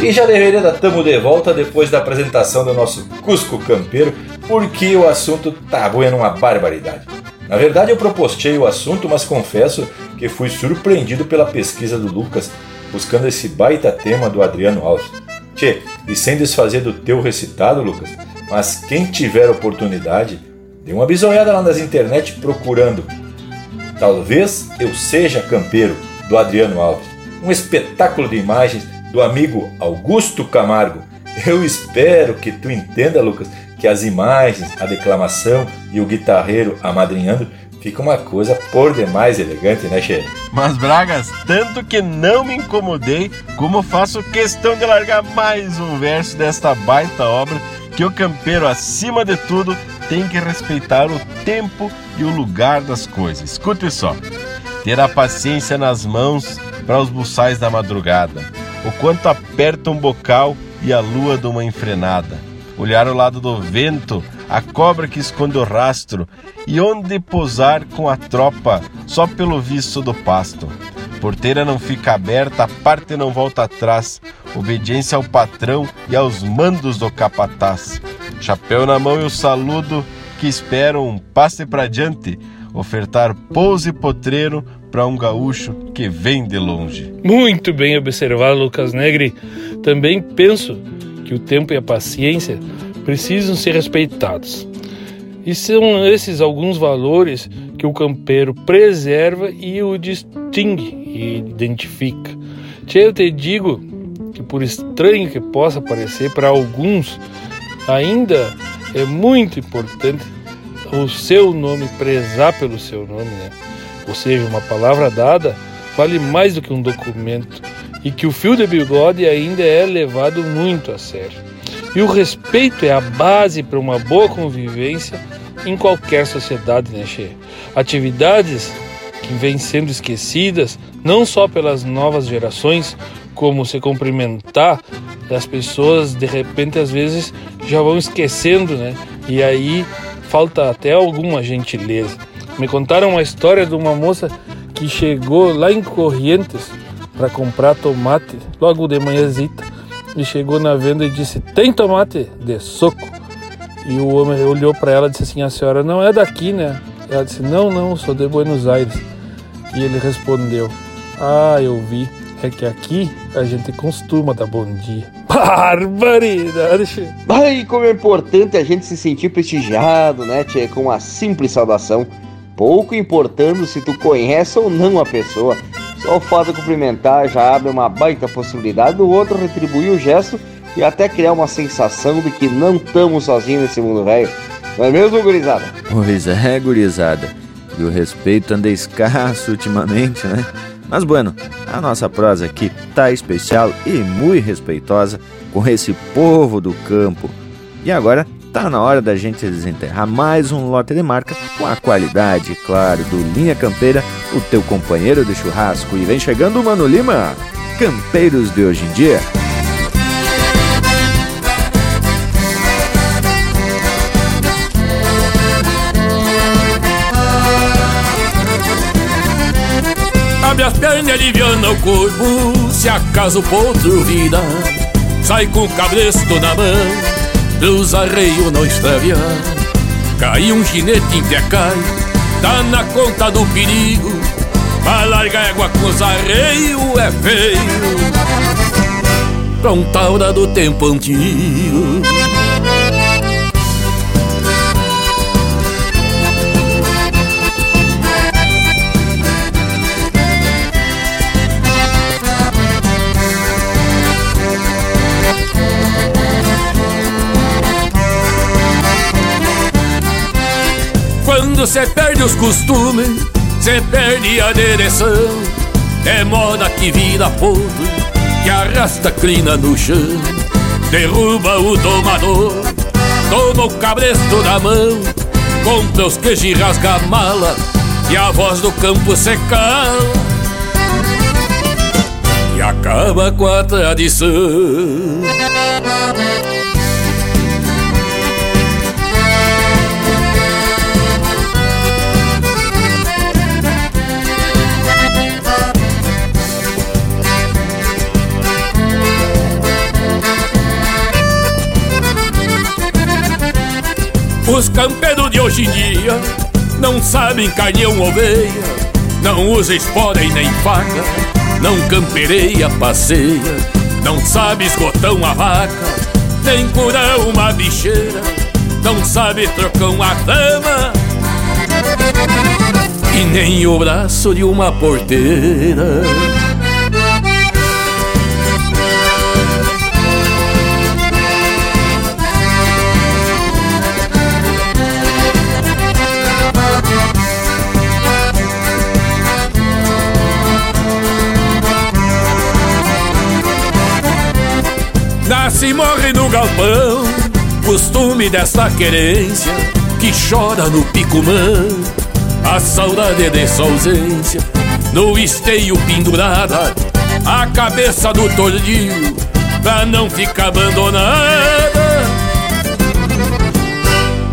E já deveria tamo de volta depois da apresentação do nosso Cusco Campeiro, porque o assunto tá bueno uma barbaridade. Na verdade, eu propostei o assunto, mas confesso que fui surpreendido pela pesquisa do Lucas buscando esse baita tema do Adriano Alves. Tchê, e sem desfazer do teu recitado, Lucas, mas quem tiver oportunidade, dê uma bisoiada lá nas internet procurando Talvez Eu Seja Campeiro, do Adriano Alves. Um espetáculo de imagens do amigo Augusto Camargo. Eu espero que tu entenda, Lucas, que as imagens, a declamação e o guitarreiro amadrinhando fica uma coisa por demais elegante, né, Che? Mas, Bragas, tanto que não me incomodei, como faço questão de largar mais um verso desta baita obra que o campeiro, acima de tudo, tem que respeitar o tempo e o lugar das coisas. Escute só. Ter a paciência nas mãos para os buçais da madrugada, o quanto aperta um bocal e a lua de uma enfrenada olhar ao lado do vento, a cobra que esconde o rastro e onde pousar com a tropa só pelo visto do pasto. Porteira não fica aberta, a parte não volta atrás, obediência ao patrão e aos mandos do capataz. Chapéu na mão e o saludo que esperam um passe para diante, ofertar pouso e potreiro para um gaúcho que vem de longe. Muito bem observado, Lucas Negri. Também penso que o tempo e a paciência precisam ser respeitados. E são esses alguns valores que o campeiro preserva e o distingue e identifica. Eu te digo que, por estranho que possa parecer para alguns, ainda é muito importante o seu nome, prezar pelo seu nome, né? Ou seja, uma palavra dada vale mais do que um documento e que o fio de bigode ainda é levado muito a sério. E o respeito é a base para uma boa convivência em qualquer sociedade, né, Che? Atividades que vêm sendo esquecidas não só pelas novas gerações, como se cumprimentar, as pessoas de repente às vezes já vão esquecendo, né? E aí falta até alguma gentileza. Me contaram uma história de uma moça que chegou lá em Corrientes para comprar tomate logo de manhãzita e chegou na venda e disse: Tem tomate de soco? E o homem olhou para ela e disse assim: A senhora não é daqui, né? Ela disse: Não, não, sou de Buenos Aires. E ele respondeu: Ah, eu vi. É que aqui a gente costuma dar bom dia. Barbaridade! Ai, como é importante a gente se sentir prestigiado, né, Tchê? Com uma simples saudação. Pouco importando se tu conhece ou não a pessoa. Só o fato de cumprimentar já abre uma baita possibilidade do outro retribuir o gesto e até criar uma sensação de que não estamos sozinhos nesse mundo velho. Não é mesmo, gurizada? Pois é, gurizada. E o respeito anda escasso ultimamente, né? Mas bueno, a nossa prosa aqui tá especial e muito respeitosa com esse povo do campo. E agora tá na hora da gente desenterrar mais um lote de marca com a qualidade, claro, do Linha Campeira, o teu companheiro de churrasco. E vem chegando o Mano Lima, Campeiros de hoje em dia. Abre as pernas e aliviando o corpo Se acaso o potro Sai com o cabresto na mão dos arreios não extraviar. Caiu um ginete em cai, tá na conta do perigo. Pra largar égua com os arreios é feio. Pronta do tempo antigo. Quando cê perde os costumes, cê perde a direção. É moda que vira fogo, que arrasta crina no chão. Derruba o domador, toma o cabresto da mão. Compra os queijos e rasga a mala, e a voz do campo se cala. E acaba com a tradição. Os campeiros de hoje em dia não sabem carneão oveia, não usa espora e nem faca, não campereia, passeia, não sabe esgotar uma vaca, nem curar uma bicheira, não sabe trocar uma dama e nem o braço de uma porteira. Nasce e morre no galpão. Costume dessa querência Que chora no picumã A saudade de sua ausência No esteio pendurada. A cabeça do tordilho Pra não ficar abandonada.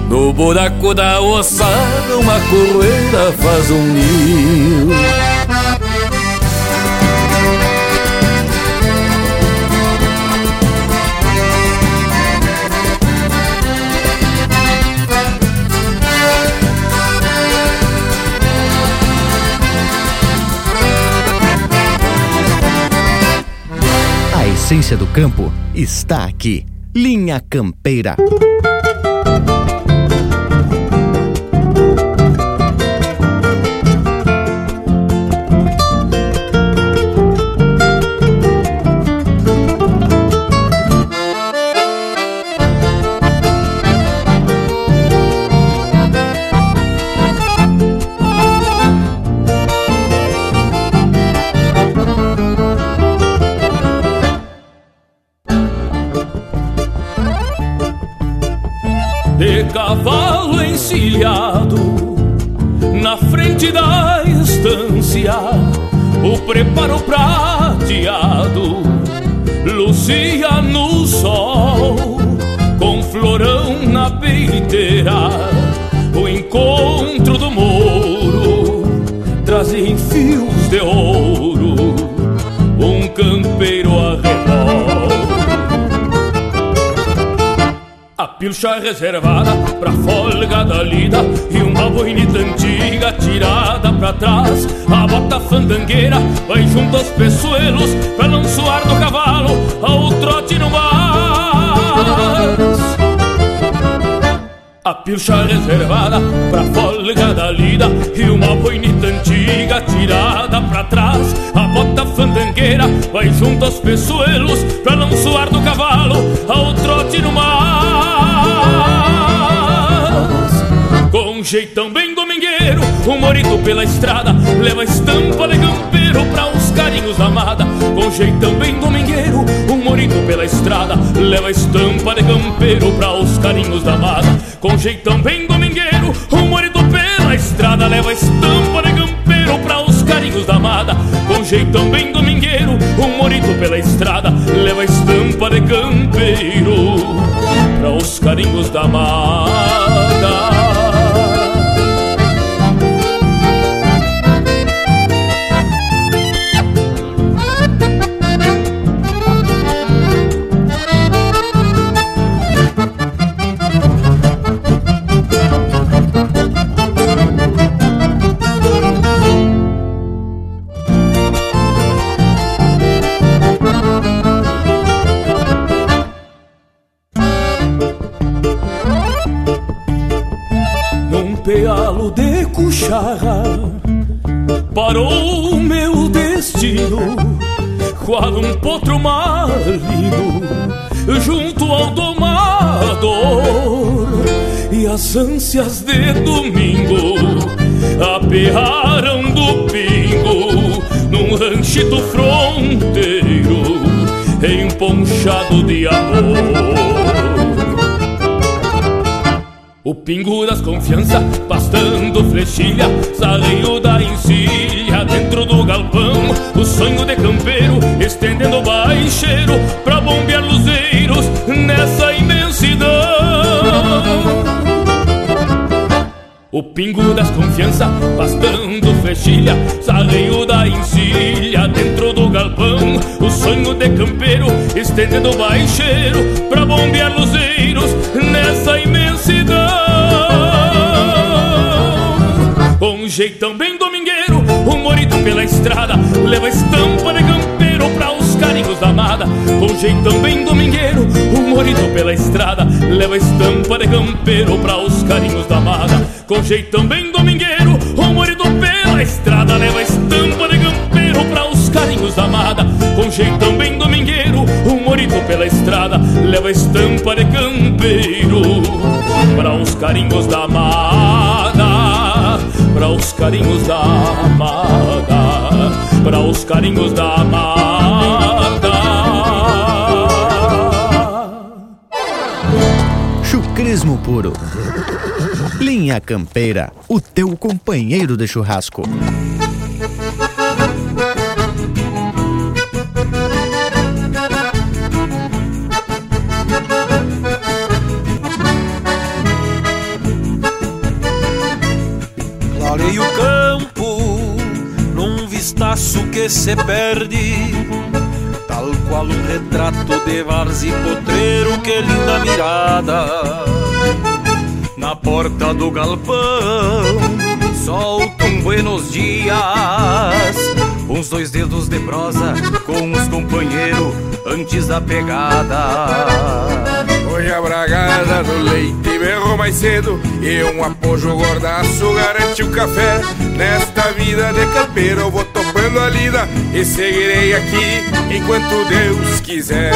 No buraco da ossada uma correira faz um ninho essência do campo está aqui. Linha Campeira. O preparo prateado lucia no sol, com florão na peiteira, A pilcha reservada pra folga da lida E uma boinita antiga tirada pra trás. A bota fandangueira vai junto aos peçoelos Pra não suar do cavalo ao trote no mar. A pilcha reservada pra folga da lida E uma boinita antiga tirada pra trás. A bota fandangueira vai junto aos peçoelos Pra não suar do cavalo jeitão bem domingueiro O morito pela estrada Leva estampa de campeiro pra os carinhos da amada. Com jeitão bem domingueiro O morito pela estrada Leva estampa de campeiro pra os carinhos da amada. Com jeitão bem domingueiro O morito pela estrada Leva estampa de campeiro pra os carinhos da amada. Com jeitão bem domingueiro O morito pela estrada Leva estampa de campeiro Pra os carinhos da amada as ânsias de domingo Apearam do pingo Num ranchito fronteiro Emponchado de amor o pingo das confiança, pastando flechilha, salinho da encilha dentro do galpão. O sonho de campeiro, estendendo baixeiro pra bombear O pingo das confiança, pastando flechilha, salinho da encilha dentro do galpão. O sonho de campeiro, estendendo baixeiro pra bombear luzeiros nessa imensidão. Um jeitão bem domingueiro, o morito pela estrada leva estampa de campeiro amada. Com jeitão bem domingueiro, o morito pela estrada leva estampa de campeiro pra os carinhos da amada. Com jeitão bem domingueiro, o morito pela estrada leva estampa de campeiro pra os carinhos da amada. Com jeitão bem domingueiro, o morito pela estrada leva estampa de campeiro para os carinhos da amada, para os carinhos da amada, para os carinhos da amada. Turismo puro. Linha Campeira, o teu companheiro de churrasco. Clarei o campo num vistaço que se perde tal qual um retrato de várzea potreiro, que linda mirada. Na porta do galpão, solta um buenos dias, uns dois dedos de prosa com os companheiros antes da pegada. Hoje a bragada do leite berrou mais cedo E um apojo gordaço garante o café Nesta vida de campeiro eu vou topando a lida E seguirei aqui enquanto Deus quiser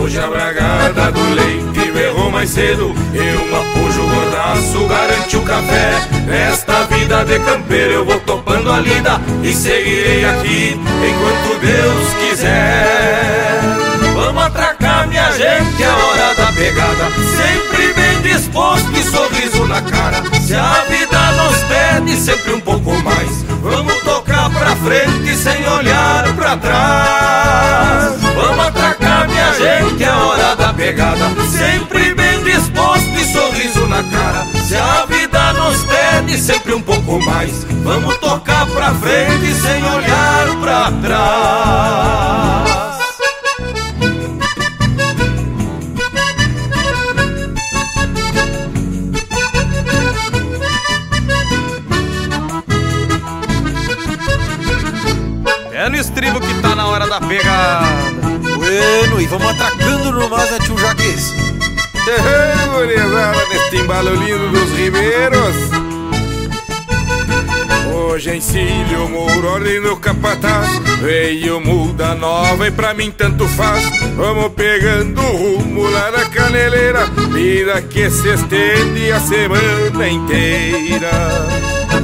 Hoje a bragada do leite berrou mais cedo E um apojo gordaço garante o café Nesta vida de campeiro eu vou topando a lida E seguirei aqui enquanto Deus quiser Vamos atracar, minha gente, é hora da pegada. Sempre bem disposto e sorriso na cara. Se a vida nos pede sempre um pouco mais, vamos frente sem olhar pra trás. Vamos atracar, minha gente, é hora da pegada. Sempre bem disposto e sorriso na cara. Se a vida nos pede sempre um pouco mais, vamos tocar pra frente sem olhar pra trás. E vamos atracando no mais, né, tio Jaques? Gurizada, neste embalo lindo dos ribeiros. Hoje em Cílio, Mouro, ordem do capataz Veio muda nova e pra mim tanto faz. Vamos pegando rumo lá na caneleira Vida que se estende a semana inteira.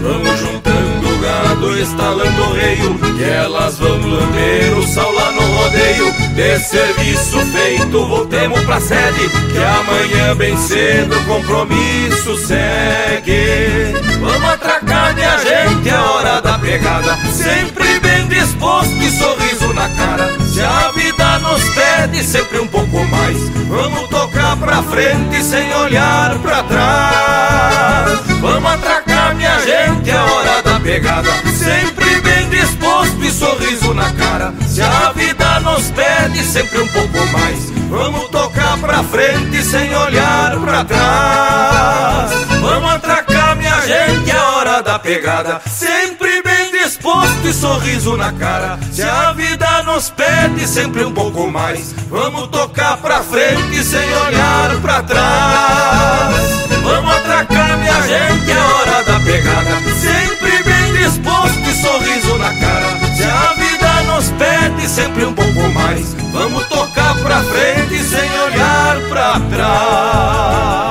Vamos juntando gado, estalando o reio Que elas vão lamber o sal lá no rodeio. De serviço feito, voltemos pra sede Que amanhã bem cedo o compromisso segue. Vamos atracar, minha gente, é hora da pegada. Sempre bem disposto e sorriso na cara. Se a vida nos pede sempre um pouco mais. Vamos tocar pra frente sem olhar pra trás. Vamos atracar, minha gente, é hora da pegada Sempre bem disposto e sorriso na cara. Se a vida nos pede sempre um pouco mais. Vamos tocar pra frente sem olhar pra trás. Vamos atracar, minha gente, é hora da pegada. Sempre bem disposto e sorriso na cara. Se a vida nos pede sempre um pouco mais. Vamos tocar pra frente sem olhar pra trás. Vamos atracar, minha gente, é hora da pegada. Sempre na cara. Se a vida nos pede sempre um pouco mais. Vamos tocar pra frente sem olhar pra trás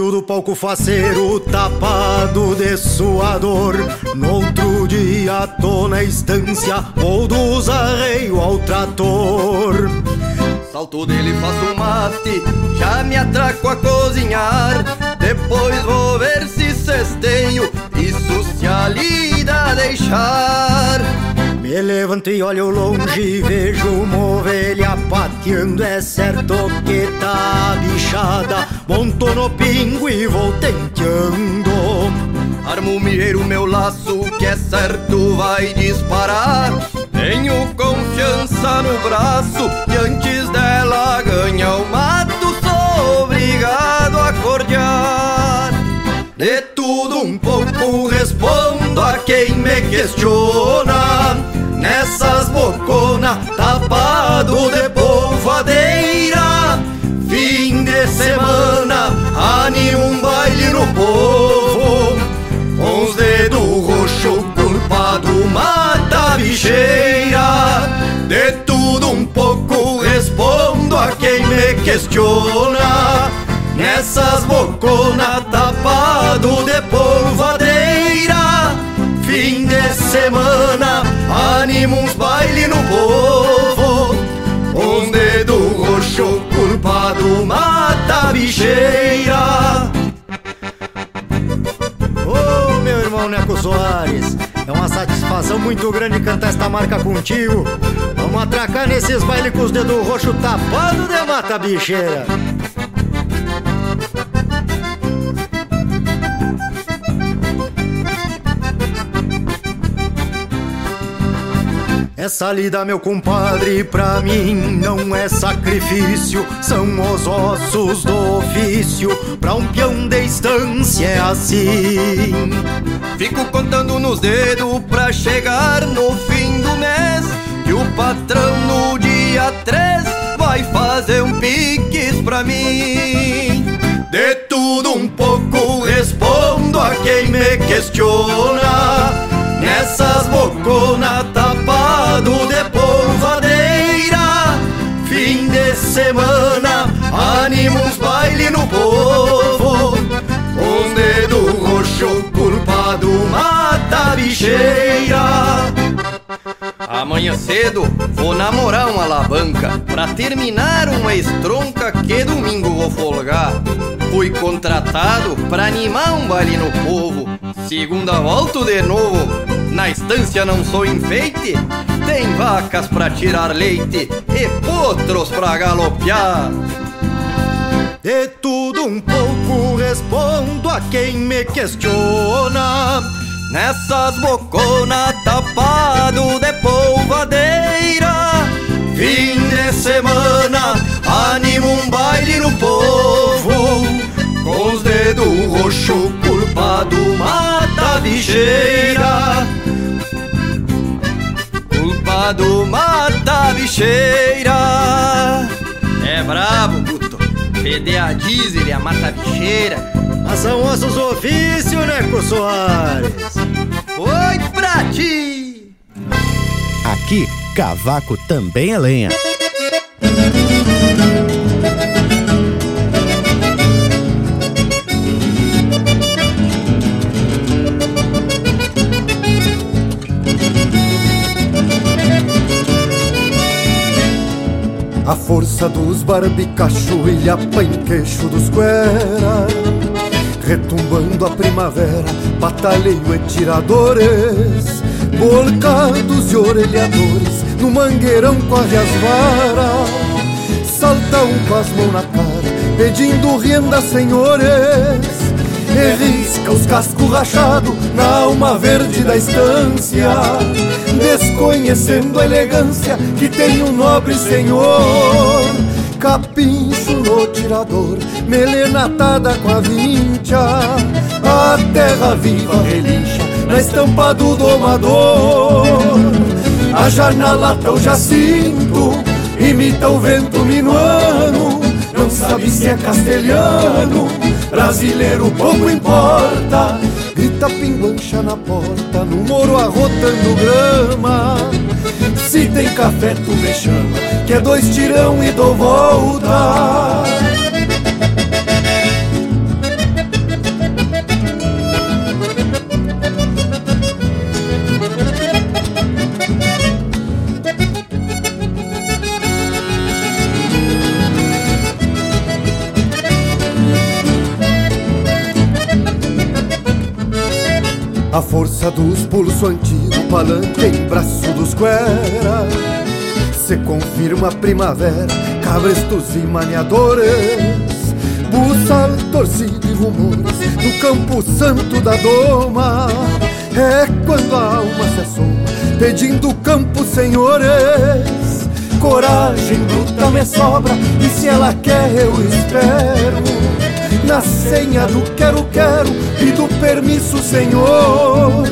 Saio do palco faceiro tapado de suador outro dia tô na estância Vou dos arreio ao trator Salto dele, faço um mate, já me atraco a cozinhar. Depois vou ver se cesteio, isso se a lida deixar. Me levanto e olho longe e vejo uma ovelha pateando É certo que tá bichada Monto no pingo e vou tenteando Armo o meu laço, que é certo vai disparar. Tenho confiança no braço e antes dela ganhar o mato, sou obrigado a cordear. De tudo um pouco respondo a quem me questiona. Nessas bocona tapado de polvadeira. Semana, anima um baile no povo. Com os dedos roxo, culpado mata a bicheira. De tudo um pouco respondo a quem me questiona. Nessas bocona tapado tapado de polvadeira. Fim de semana, anima uns baile no povo. Mata a bicheira. Ô oh, meu irmão Neco Soares, é uma satisfação muito grande cantar esta marca contigo. Vamos atracar nesses bailes com os dedos roxos tapado de mata bicheira. Essa lida, meu compadre, pra mim não é sacrifício, são os ossos do ofício. Pra um peão de estância é assim. Fico contando nos dedos pra chegar no fim do mês. Que o patrão no dia 3 vai fazer um piques pra mim. De tudo um pouco respondo a quem me questiona. Nessas boconas semana, anima uns baile no povo. Um dedo roxo culpado mata a bicheira. Amanhã cedo vou namorar uma alavanca Pra terminar uma estronca que domingo vou folgar. Fui contratado pra animar um baile no povo. Segunda volta de novo, na estância não sou enfeite. Tem vacas pra tirar leite e potros pra galopear. De tudo um pouco respondo a quem me questiona. Nessas boconas tapado de polvadeira. Fim de semana, anima um baile no povo. Com os dedos roxo culpado mata bicheira. Culpado mata a bicheira. É brabo, puto. Fede a diesel e a mata bicheira. Mas são ossos ofício, Neco Soares? Foi pra ti. Aqui, cavaco também é lenha A força dos barbicacho e a panqueixo dos cuera. Retumbando a primavera, batalheio e tiradores. Bolcados e orelhadores, no mangueirão corre as varas. Salta um com as mãos na cara, pedindo renda, senhores e risca os cascos rachados na alma verde da estância, desconhecendo a elegância que tem um nobre senhor. Capincho no tirador, melena atada com a vincha, a terra viva relincha na estampa do domador. A jarnalata o jacinto imita o vento minuano, não sabe se é castelhano brasileiro pouco importa. Grita pinguancha na porta, no moro arrotando grama. Se tem café, tu me chama, que é dois tirão e dou volta. Dos pulso antigo, palanque em braço dos cuera. Se confirma a primavera, cabrestos e maniadores. Buçal, torcida e rumores no campo santo da doma. É quando a alma se assoma, pedindo campo senhores. Coragem bruta me sobra, e se ela quer eu espero na senha do quero quero e do permisso senhor.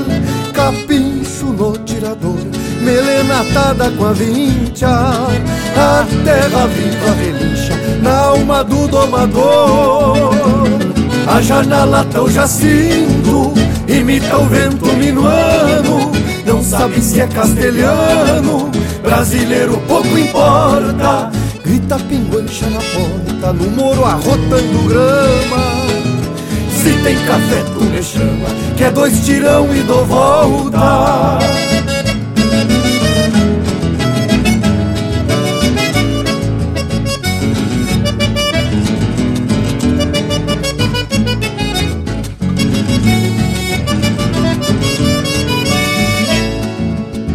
Capincho no tirador, melena atada com a vincha. A terra viva relincha na alma do domador. A janela tão jacinto imita o vento minuano. Não sabe se é castelhano, brasileiro pouco importa Grita pinguancha na porta, no moro arrotando grama. Se tem café tu me chama, que é dois tirão e dou volta.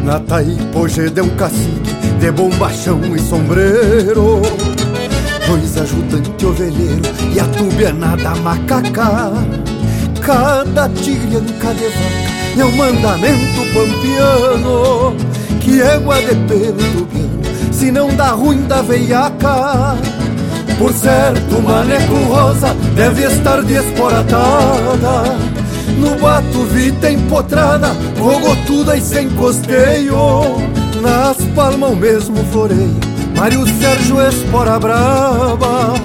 Na Taipoje de um cacique de bombachão e sombreiro. Dois ajudantes ovelheiro e a tubiana da macaca. Cada tigrianca de vaca é um mandamento pampiano Que égua de pelo tubiano, se não dá ruim da veiaca. Por certo, maneco rosa deve estar desporatada no bato vita empotrada, rogotuda e sem costeio. Nas palmas o mesmo floreio. Mário Sérgio Espora Braba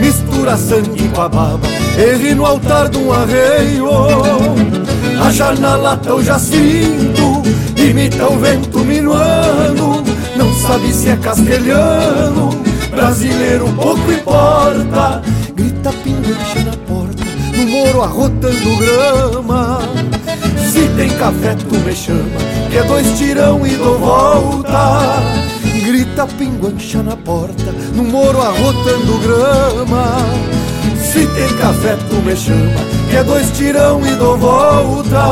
Mistura sangue com a baba. Erre no altar de um arreio A na lata o jacinto Imita o vento minuano. Não sabe se é castelhano Brasileiro pouco importa. Grita pinguiche na porta no moro arrotando grama. Se tem café, tu me chama, que dois tirão e dou volta. Grita pinguancha na porta, no moro arrotando grama. Se tem café, tu me chama, que dois tirão e dou volta.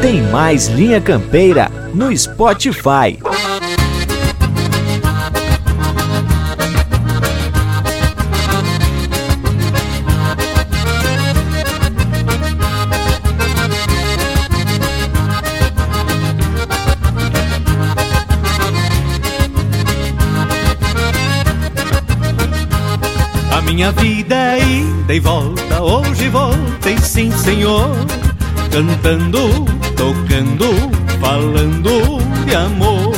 Tem mais Linha Campeira no Spotify. Minha vida é ida e volta, hoje voltei sim, senhor. Cantando, tocando, falando de amor.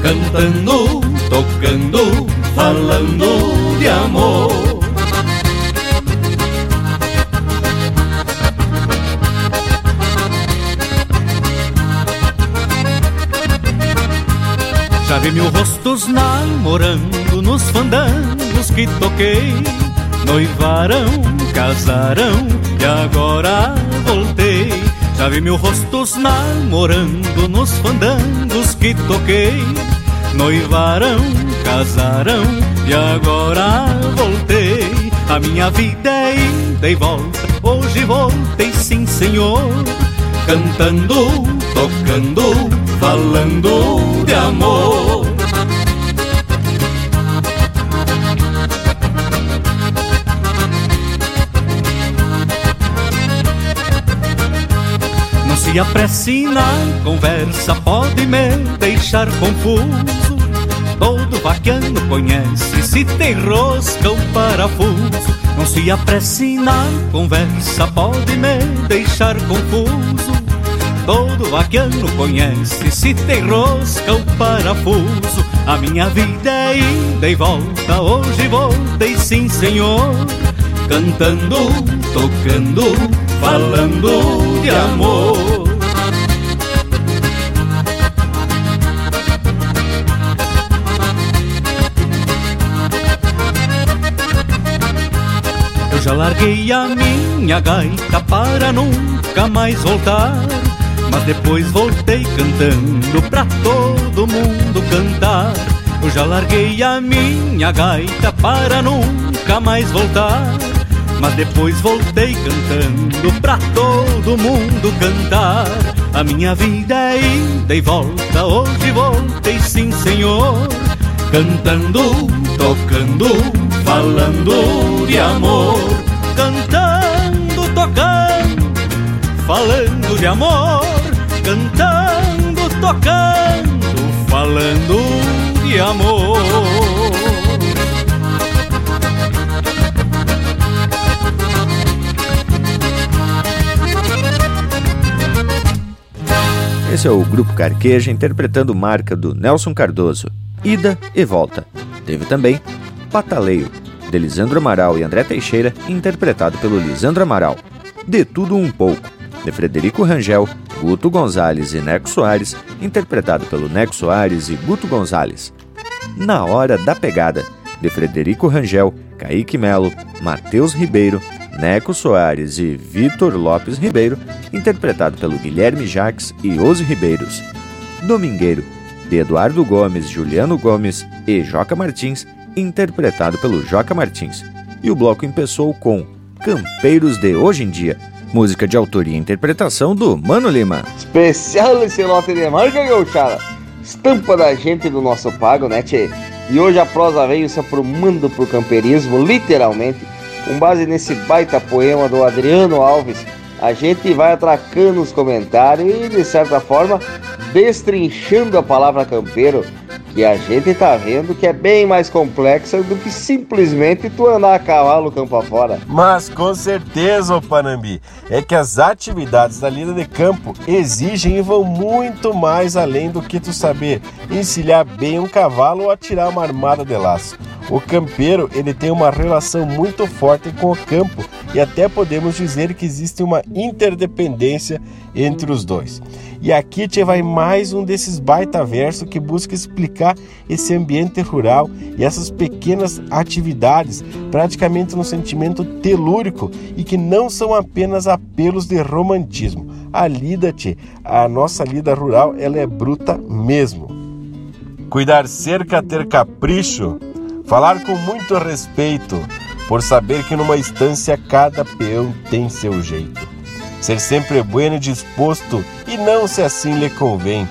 Cantando, tocando, falando de amor. Já vi mil rostos namorando nos fandangos que toquei Noivaram, casaram e agora voltei. Já vi mil rostos namorando nos fandangos que toquei. Noivaram, casaram e agora voltei. A minha vida é ida e volta, hoje voltei sim senhor. Cantando, tocando, falando de amor. E a prece na conversa pode me deixar confuso. Todo vaquiano conhece se tem rosca ou parafuso. Não se apresse na conversa pode me deixar confuso. Todo vaquiano conhece se tem rosca ou parafuso. A minha vida é ida e volta, hoje voltei sim senhor. Cantando, tocando, falando de amor. Já larguei a minha gaita para nunca mais voltar. Mas depois voltei cantando pra todo mundo cantar. Eu já larguei a minha gaita para nunca mais voltar. Mas depois voltei cantando pra todo mundo cantar. A minha vida é ida e volta, hoje voltei sim, senhor. Cantando, tocando, falando de amor. Cantando, tocando, falando de amor. Cantando, tocando, falando de amor. Esse é o Grupo Carqueja interpretando marca do Nelson Cardoso, Ida e Volta. Teve também Pataleio, de Lisandro Amaral e André Teixeira, interpretado pelo Lisandro Amaral. De Tudo Um Pouco, de Frederico Rangel, Guto Gonzalez e Neco Soares, interpretado pelo Neco Soares e Guto Gonzalez. Na Hora da Pegada, de Frederico Rangel, Kaique Melo, Matheus Ribeiro, Neco Soares e Vitor Lopes Ribeiro, interpretado pelo Guilherme Jacques e Ose Ribeiros. Domingueiro, de Eduardo Gomes, Juliano Gomes e Joca Martins, interpretado pelo Joca Martins. E o bloco empeçou com Campeiros de Hoje em Dia, música de autoria e interpretação do Mano Lima. Especial esse lote de marca, gauchada. Estampa da gente do nosso pago, né, tchê? E hoje a prosa veio se aprumando pro campeirismo, literalmente. Com base nesse baita poema do Adriano Alves, a gente vai atracando os comentários e, de certa forma, destrinchando a palavra campeiro, que a gente tá vendo que é bem mais complexa do que simplesmente tu andar a cavalo campo afora. Mas com certeza, ô Panambi, é que as atividades da lida de campo exigem e vão muito mais além do que tu saber encilhar bem um cavalo ou atirar uma armada de laço. O campeiro ele tem uma relação muito forte com o campo e até podemos dizer que existe uma interdependência entre os dois. E aqui te vai mais um desses baita versos que busca explicar esse ambiente rural e essas pequenas atividades, praticamente no sentimento telúrico e que não são apenas apelos de romantismo. A lida, te, a nossa lida rural, ela é bruta mesmo. Cuidar cerca, ter capricho, falar com muito respeito, por saber que numa estância cada peão tem seu jeito ser sempre bueno e disposto, e não se assim lhe convém.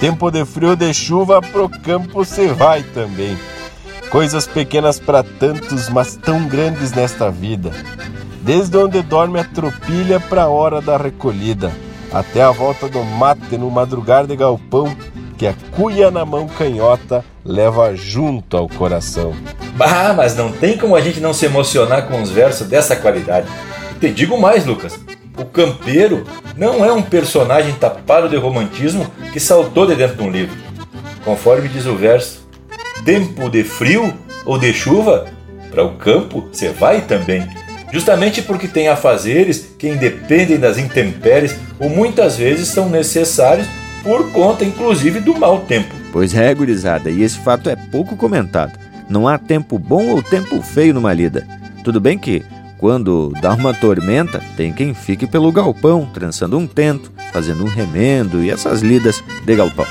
Tempo de frio ou de chuva, pro campo se vai também. Coisas pequenas para tantos, mas tão grandes nesta vida. Desde onde dorme a tropilha para a hora da recolhida, até a volta do mate no madrugar de galpão, que a cuia na mão canhota leva junto ao coração. Bah, mas não tem como a gente não se emocionar com os versos dessa qualidade. Te digo mais, Lucas. O campeiro não é um personagem tapado de romantismo que saltou de dentro de um livro. Conforme diz o verso, tempo de frio ou de chuva, para o campo você vai também. Justamente porque tem afazeres que independem das intempéries ou muitas vezes são necessários por conta inclusive do mau tempo. Pois é, gurizada, e esse fato é pouco comentado. Não há tempo bom ou tempo feio numa lida. Tudo bem que quando dá uma tormenta, tem quem fique pelo galpão, trançando um tento, fazendo um remendo e essas lidas de galpão.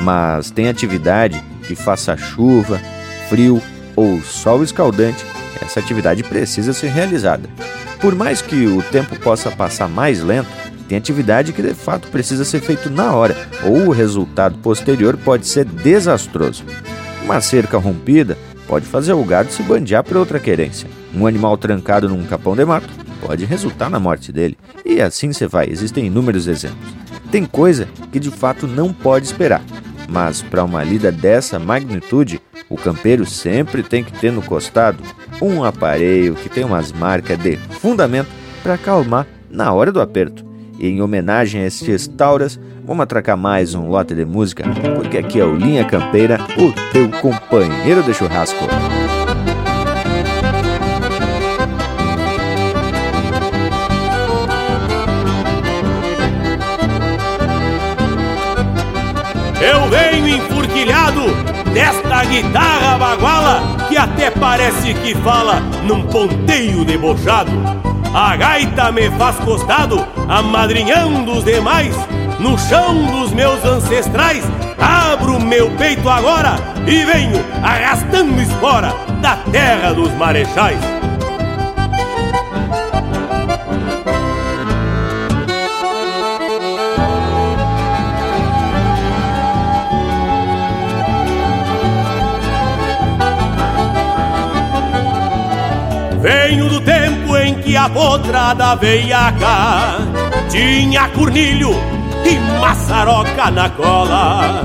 Mas tem atividade que faça chuva, frio ou sol escaldante, essa atividade precisa ser realizada. Por mais que o tempo possa passar mais lento, tem atividade que de fato precisa ser feito na hora, ou o resultado posterior pode ser desastroso. Uma cerca rompida pode fazer o gado se bandear por outra querência. Um animal trancado num capão de mato pode resultar na morte dele. E assim você vai, existem inúmeros exemplos. Tem coisa que de fato não pode esperar, mas para uma lida dessa magnitude, o campeiro sempre tem que ter no costado um aparelho que tem umas marcas de fundamento para acalmar na hora do aperto. E em homenagem a estes tauras, vamos atracar mais um lote de música, porque aqui é o Linha Campeira, o teu companheiro de churrasco. Eu venho enfurquilhado desta guitarra baguala que até parece que fala num ponteio debochado. A gaita me faz costado, amadrinhando os demais, no chão dos meus ancestrais. Abro meu peito agora e venho arrastando espora da terra dos marechais. Venho do tempo em que a potrada veiaca tinha cornilho e maçaroca na cola.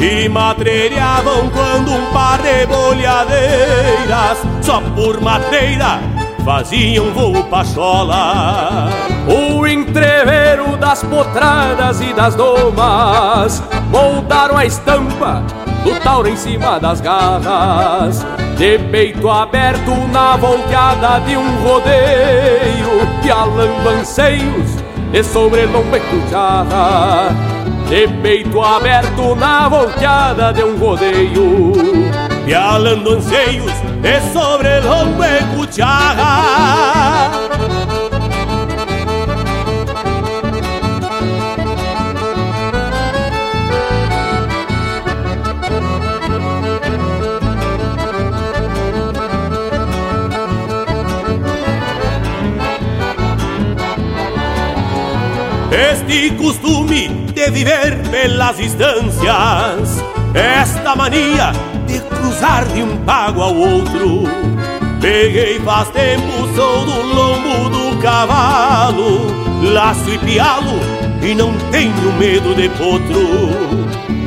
E matreiravam quando um par de bolhadeiras, só por madeira, faziam voo pachola. O entreveiro das potradas e das domas moldaram a estampa do tauro em cima das garras. De peito aberto na volteada de um rodeio, pialando anseios de sobrelombo e cuchara. De peito aberto na volteada de um rodeio, pialando anseios e sobre el lombo e cuchara. Este costume de viver pelas distâncias, esta mania de cruzar de um pago ao outro. Peguei faz tempo, sou do lombo do cavalo, laço e pialo e não tenho medo de potro.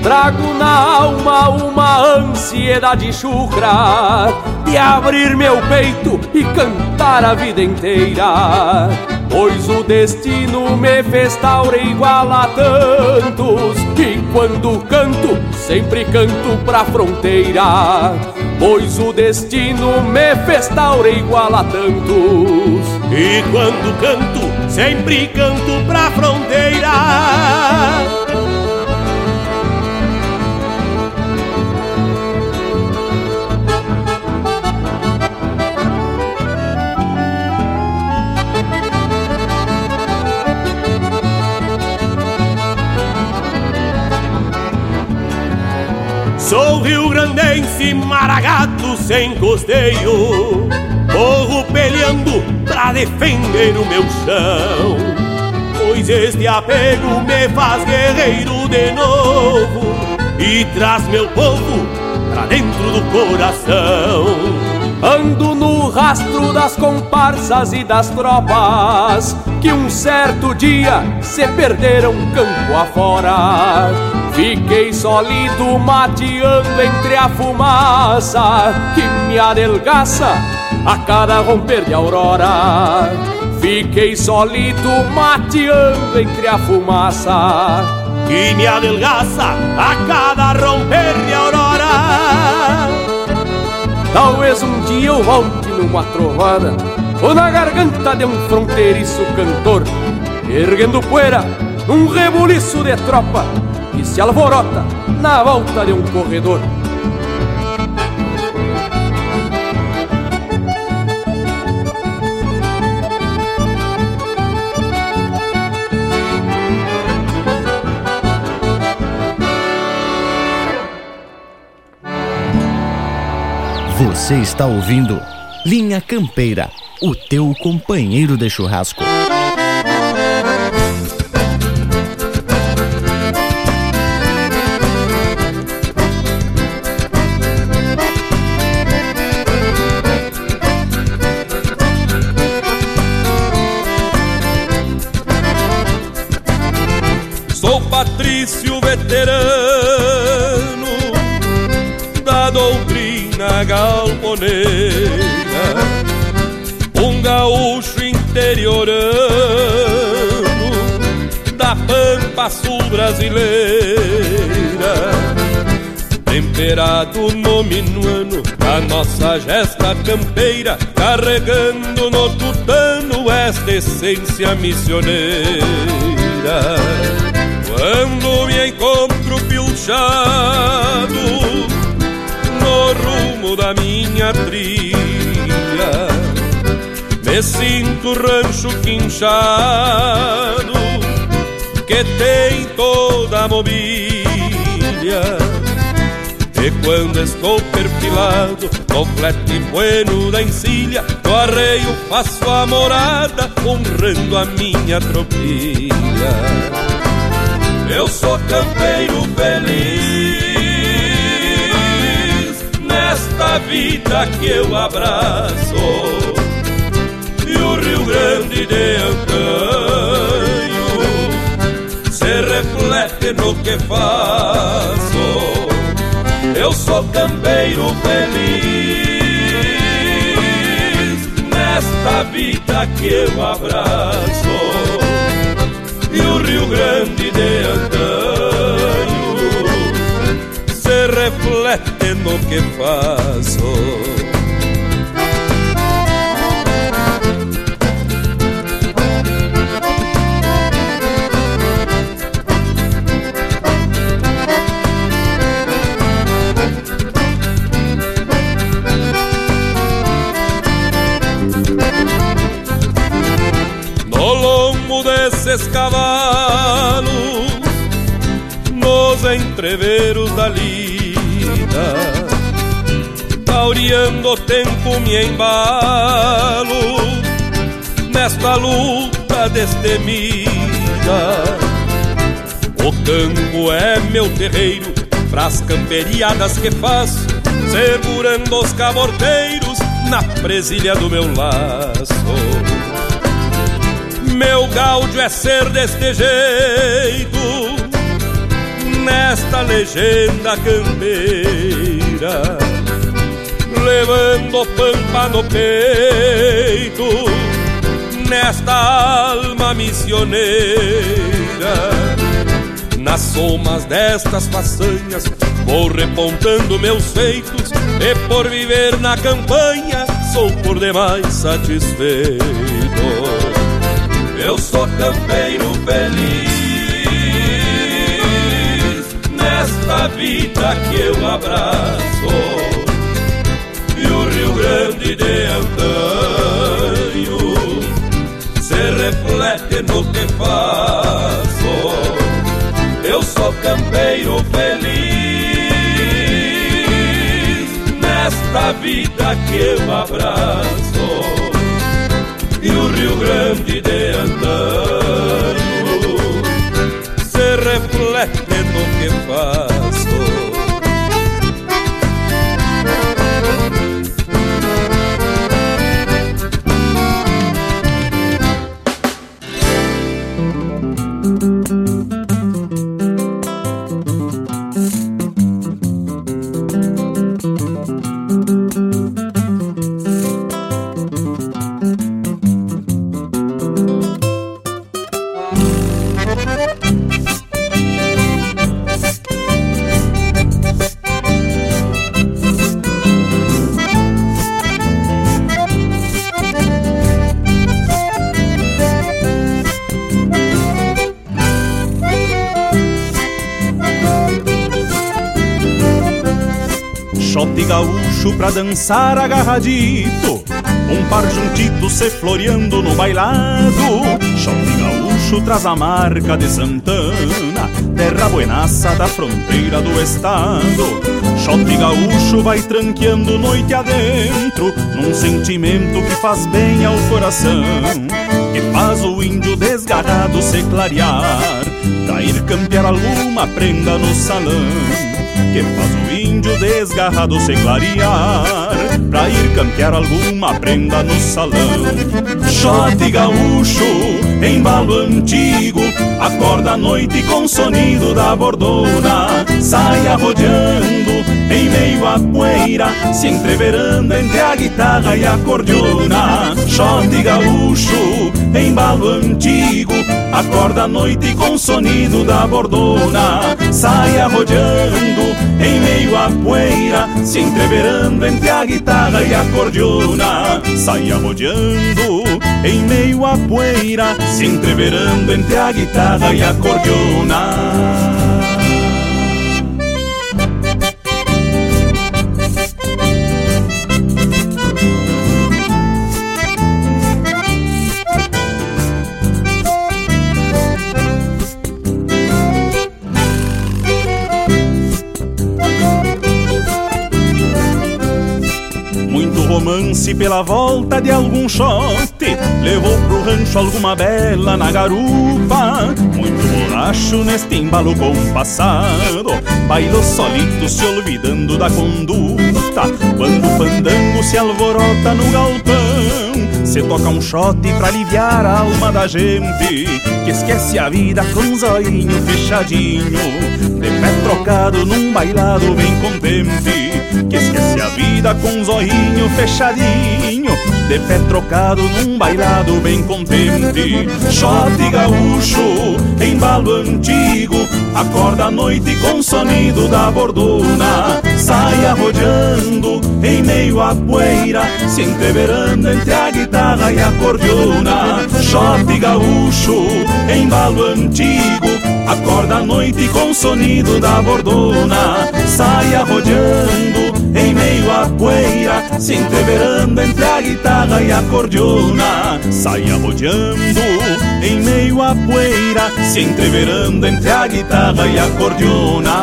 Trago na alma uma ansiedade chucra de abrir meu peito e cantar a vida inteira. Pois o destino me fez taura igual a tantos E quando canto, sempre canto pra fronteira. Pois o destino me fez taura igual a tantos E quando canto, sempre canto pra fronteira Sou rio-grandense, maragato sem costeio. Morro peleando pra defender o meu chão. Pois este apego me faz guerreiro de novo E traz meu povo pra dentro do coração. Ando no rastro das comparsas e das tropas Que um certo dia se perderam campo afora. Fiquei sólido mateando entre a fumaça Que me adelgaça a cada romper de aurora. Fiquei sólido mateando entre a fumaça Que me adelgaça a cada romper de aurora. Talvez um dia eu volte numa trovada Ou na garganta de um fronteiriço cantor Erguendo poeira num rebuliço de tropa Que se alvorota na volta de um corredor. Você está ouvindo Linha Campeira, o teu companheiro de churrasco. Sou Patrício veterano da doutrina galponeira, interiorano da pampa sul brasileira, temperado no minuano da nossa gesta campeira, carregando no tutano esta essência missioneira. Quando me encontro pilchado no rumo da minha trilha, me sinto rancho quinchado que tem toda a mobília. E quando estou perfilado no flete bueno da encilha, no arreio faço a morada, honrando a minha tropilha. Eu sou campeiro feliz nesta vida que eu abraço Grande de antanho se reflete no que faço. Eu sou campeiro feliz nesta vida que eu abraço e o Rio Grande de antanho se reflete no que faço. Entreveros da lida, tauriando o tempo me embalo nesta luta destemida. O campo é meu terreiro, pras camperiadas que faço, segurando os caborteiros na presilha do meu laço. Meu gáudio é ser deste jeito, nesta legenda campeira, levando pampa no peito, nesta alma missioneira. Nas somas destas façanhas vou repontando meus feitos e por viver na campanha sou por demais satisfeito. Eu sou campeiro feliz nesta vida que eu abraço e o Rio Grande de antanho se reflete no que faço. Eu sou campeiro feliz nesta vida que eu abraço e o Rio Grande de antanho se reflete no que faço. Gaúcho pra dançar agarradito. Um par juntito se floreando no bailado. Xote gaúcho traz a marca de Santana Terra buenaça da fronteira do estado. Xote gaúcho vai tranqueando noite adentro Num sentimento que faz bem ao coração Que faz o índio desgarrado se clarear. Pra ir campear alguma prenda no salão que faz o índio desgarrado se clarear Pra ir campear alguma prenda no salão. Xote gaúcho, embalo antigo Acorda à noite com sonido da bordona. Sai arrodeando em meio à poeira Se entreverando entre a guitarra e a cordiona. Xote gaúcho, embalo antigo. Acorda à noite com sonido da bordona. Sai arrodeando em meio à poeira Se entreverando entre a guitarra e a cordiona. Sai arrodeando em meio à poeira Se entreverando entre a guitarra e a cordiona romance pela volta de algum shot Levou pro rancho alguma bela na garupa. Muito borracho neste embalo compassado Bailou solito se olvidando da conduta. Quando o fandango se alvorota no galpão Se toca um shot pra aliviar a alma da gente Que esquece a vida com um zoinho fechadinho. De pé trocado num bailado bem contente Que esquece a vida com um zoinho fechadinho. De pé trocado num bailado bem contente Shot gaúcho, embalo antigo Acorda à noite com o sonido da bordona Sai arrodeando em meio à poeira Se entreverando entre a guitarra e a cordiona Shot gaúcho, embalo antigo Acorda à noite com o sonido da bordona Sai arrodeando em meio à poeira Se entreverando entre a guitarra e a cordiona Sai arrodeando a poeira se entreverando entre a guitarra e a cordiona.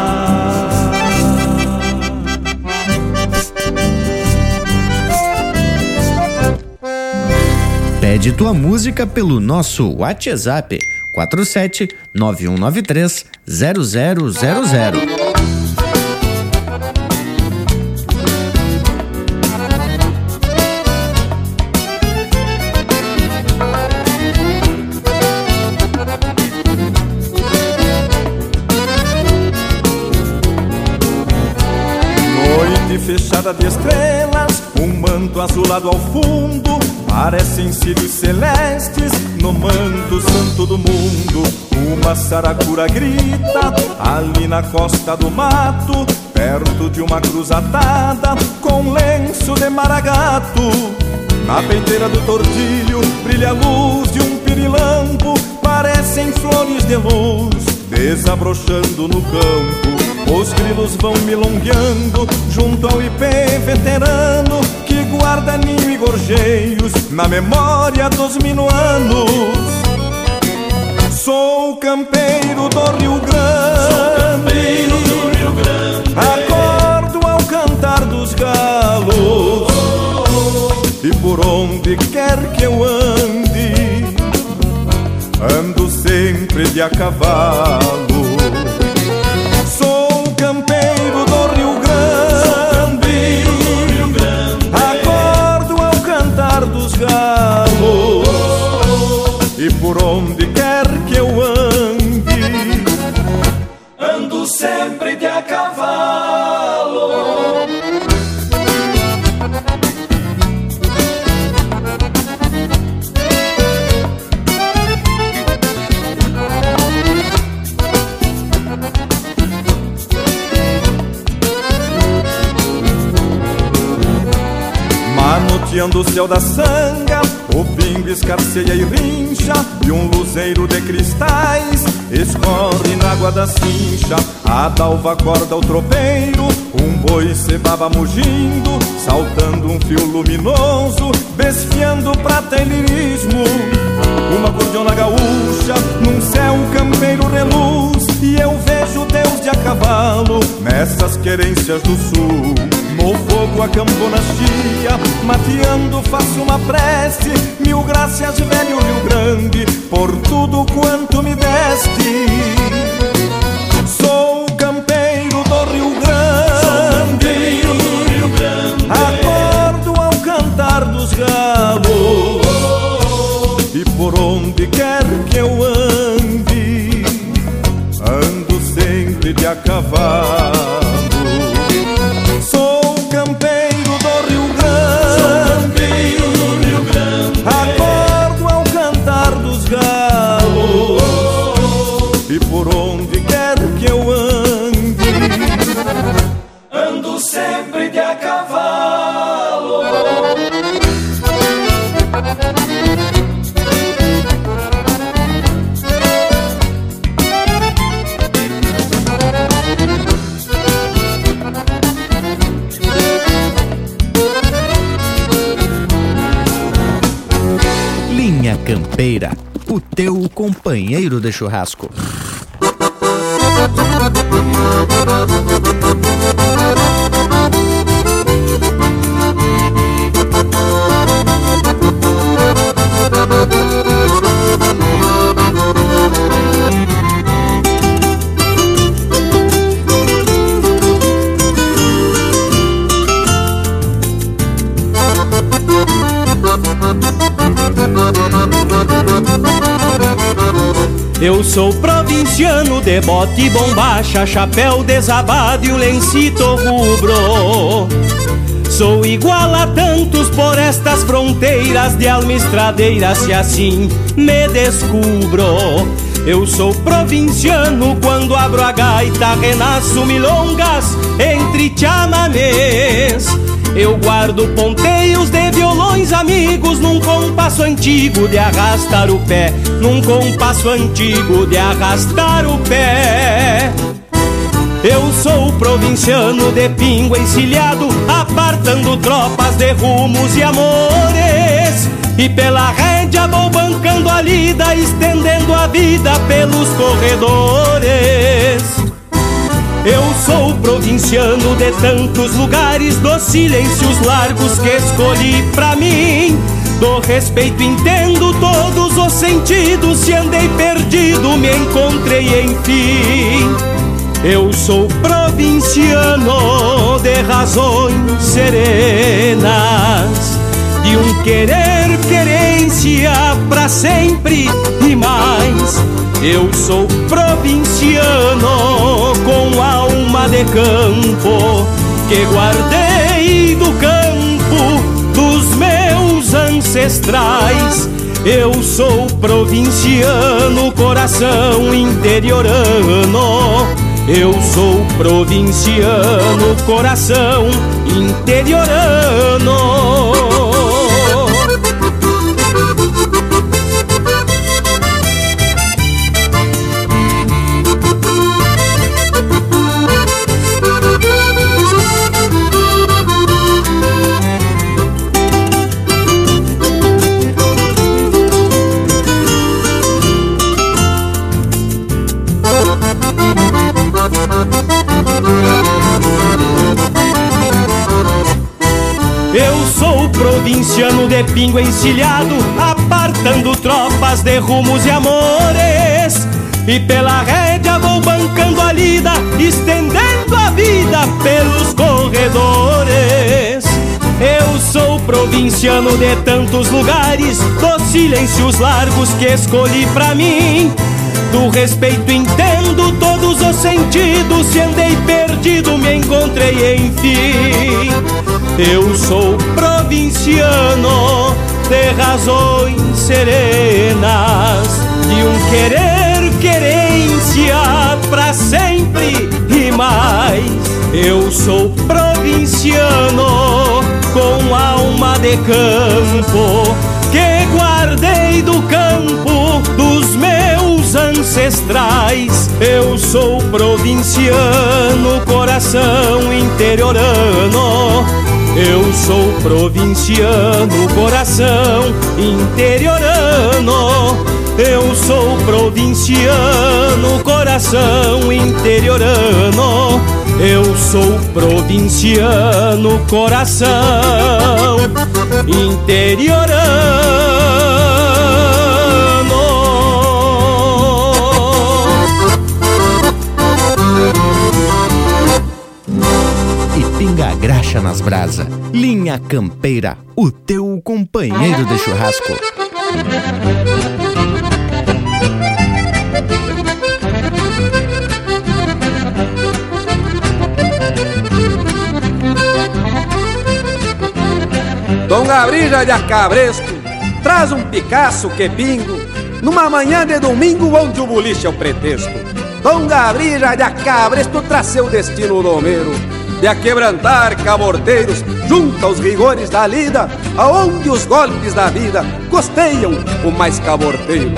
Pede tua música pelo nosso WhatsApp 47 9193 0000. Fechada de estrelas, um manto azulado ao fundo, parecem cílios celestes no manto santo do mundo. Uma saracura grita ali na costa do mato, perto de uma cruz atada com lenço de maragato. Na peiteira do tordilho brilha a luz de um pirilampo, parecem flores de luz desabrochando no campo. Os grilos vão milongueando junto ao ipê veterano que guarda ninho e gorjeios na memória dos minuanos. Sou campeiro do Rio Grande, do Rio Grande. acordo ao cantar dos galos e por onde quer que eu ande, ando sempre de a cavalo. Manoteando o céu da sanga o pingo escarceia e rincha E um luzeiro de cristais Escorre na água da cincha. A dalva acorda o tropeiro Um boi cebaba mugindo Saltando um fio luminoso Desfiando prata e lirismo Uma cordiona gaúcha Num céu campeiro reluz E eu vejo Deus de a cavalo Nessas querências do sul no fogo a campona chia, mateando faço uma prece. Mil graças, velho Rio Grande, por tudo quanto me deste. Sou campeiro do Rio Grande, do Rio Grande. Acordo ao cantar dos galos. E por onde quer que eu ande Ando sempre de a cavalo O teu companheiro de churrasco. Sou provinciano de bote bombacha, chapéu desabado e o lencito rubro. Sou igual a tantos por estas fronteiras de alma estradeira, se assim me descubro. Eu sou provinciano quando abro a gaita, renasço milongas entre chamamés. Eu guardo ponteios de violões amigos num compasso antigo de arrastar o pé, num compasso antigo de arrastar o pé. Eu sou provinciano de pingo encilhado, apartando tropas de rumos e amores. E pela rédea vou bancando a lida, estendendo a vida pelos corredores. Eu sou provinciano de tantos lugares, dos silêncios largos que escolhi pra mim. Do respeito entendo todos os sentidos, se andei perdido, me encontrei enfim. Eu sou provinciano de razões serenas, de um querer querência para sempre e mais. Eu sou provinciano com alma de campo que guardei do campo dos meus ancestrais. Eu sou provinciano, coração interiorano eu sou provinciano, coração interiorano. De pingo encilhado, apartando tropas de rumos e amores. E pela rédea vou bancando a lida, estendendo a vida pelos corredores. Eu sou provinciano de tantos lugares, dos silêncios largos que escolhi pra mim. Do respeito entendo todos os sentidos, se andei perdido me encontrei enfim. Eu sou provinciano de razões serenas, de um querer querência pra sempre e mais. Eu sou provinciano com alma de campo que guardei do campo meus ancestrais. Eu sou provinciano, coração interiorano. Eu sou provinciano, coração interiorano. Eu sou provinciano, coração interiorano. Eu sou provinciano, coração interiorano. Graxa nas brasa. Linha Campeira, o teu companheiro de churrasco. Dom Gabriel de Acabresco traz um Picasso que bingo numa manhã de domingo onde o boliche é o pretexto. Dom Gabriel de Acabresco traz seu destino domeiro de aquebrantar caborteiros junto aos rigores da lida, aonde os golpes da vida costeiam o mais caborteiro.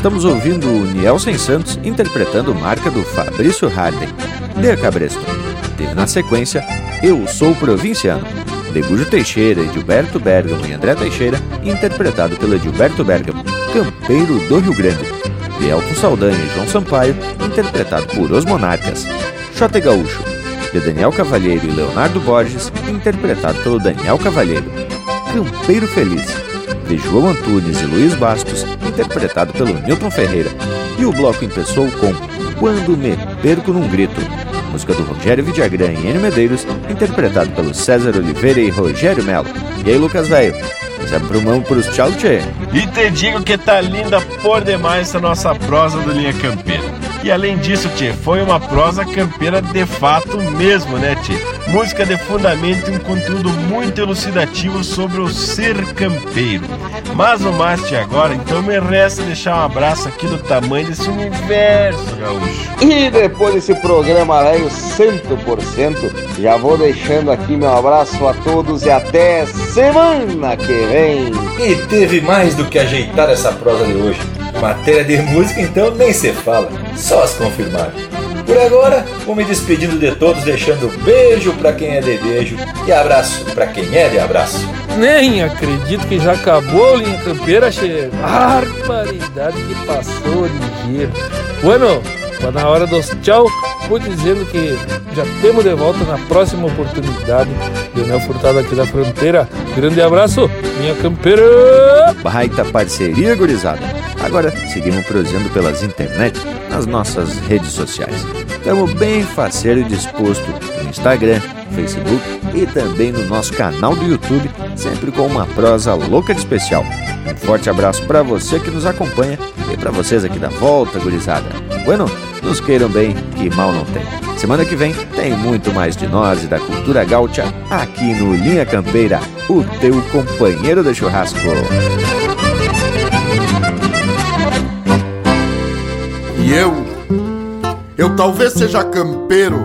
Estamos ouvindo o Nielsen Santos interpretando marca do Fabrício Harden, de Cabresto. Teve na sequência Eu Sou Provinciano, de Gujo Teixeira, Edilberto Bergamo e André Teixeira, interpretado pelo Edilberto Bergamo, Campeiro do Rio Grande. De Elton Saldanha e João Sampaio, interpretado por Os Monarcas. Xote Gaúcho, de Daniel Cavalheiro e Leonardo Borges, interpretado pelo Daniel Cavalheiro. Campeiro Feliz, de João Antunes e Luiz Bastos, interpretado pelo Newton Ferreira. E o bloco empeçou com Quando Me Perco Num Grito, música do Rogério Vidagrã e Enio Medeiros, interpretado pelo César Oliveira e Rogério Melo. E aí, Lucas Velho? Um mão pros tchau, tchê. E te digo que tá linda por demais essa nossa prosa do Linha Campeira. E além disso, Tchê, foi uma prosa campeira de fato mesmo, né, Tchê? Música de fundamento e um conteúdo muito elucidativo sobre o ser campeiro. Mas o Mate agora, então me resta deixar um abraço aqui do tamanho desse universo, gaúcho. E depois desse programa velho 100%, já vou deixando aqui meu abraço a todos e até semana que vem. E teve mais do que ajeitar essa prosa de hoje. Matéria de música, então, nem se fala, só as confirmar. Por agora, vou me despedindo de todos, deixando beijo para quem é de beijo e abraço para quem é de abraço. Nem acredito que já acabou, linha campeira, che... Barbaridade que passou ligeiro. Bueno, tá na hora dos tchau, vou dizendo que já temos de volta na próxima oportunidade. Leonel Furtado aqui da fronteira. Grande abraço, minha campeira! Baita parceria, gurizada. Agora seguimos prosseguindo pelas internet, nas nossas redes sociais. Estamos bem faceiro e disposto no Instagram, Facebook e também no nosso canal do YouTube, sempre com uma prosa louca de especial. Um forte abraço para você que nos acompanha e para vocês aqui da volta, gurizada. Bueno, nos queiram bem, que mal não tem. Semana que vem tem muito mais de nós e da cultura gaúcha aqui no Linha Campeira, o teu companheiro de churrasco. E eu, eu talvez seja campeiro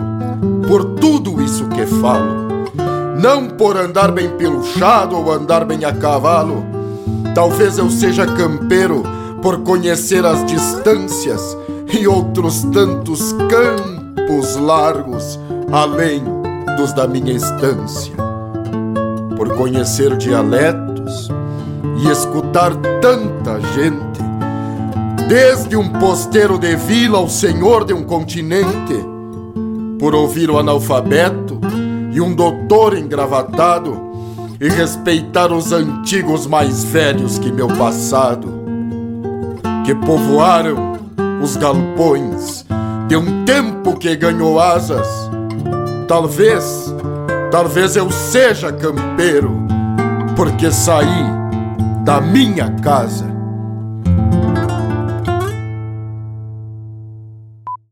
por tudo isso que falo. Não por andar bem peluchado ou andar bem a cavalo. Talvez eu seja campeiro por conhecer as distâncias e outros tantos campos largos além dos da minha estância. Por conhecer dialetos e escutar tanta gente Desde um posteiro de vila ao senhor de um continente, por ouvir o analfabeto e um doutor engravatado, e respeitar os antigos mais velhos que meu passado, que povoaram os galpões de um tempo que ganhou asas. Talvez, talvez eu seja campeiro, porque saí da minha casa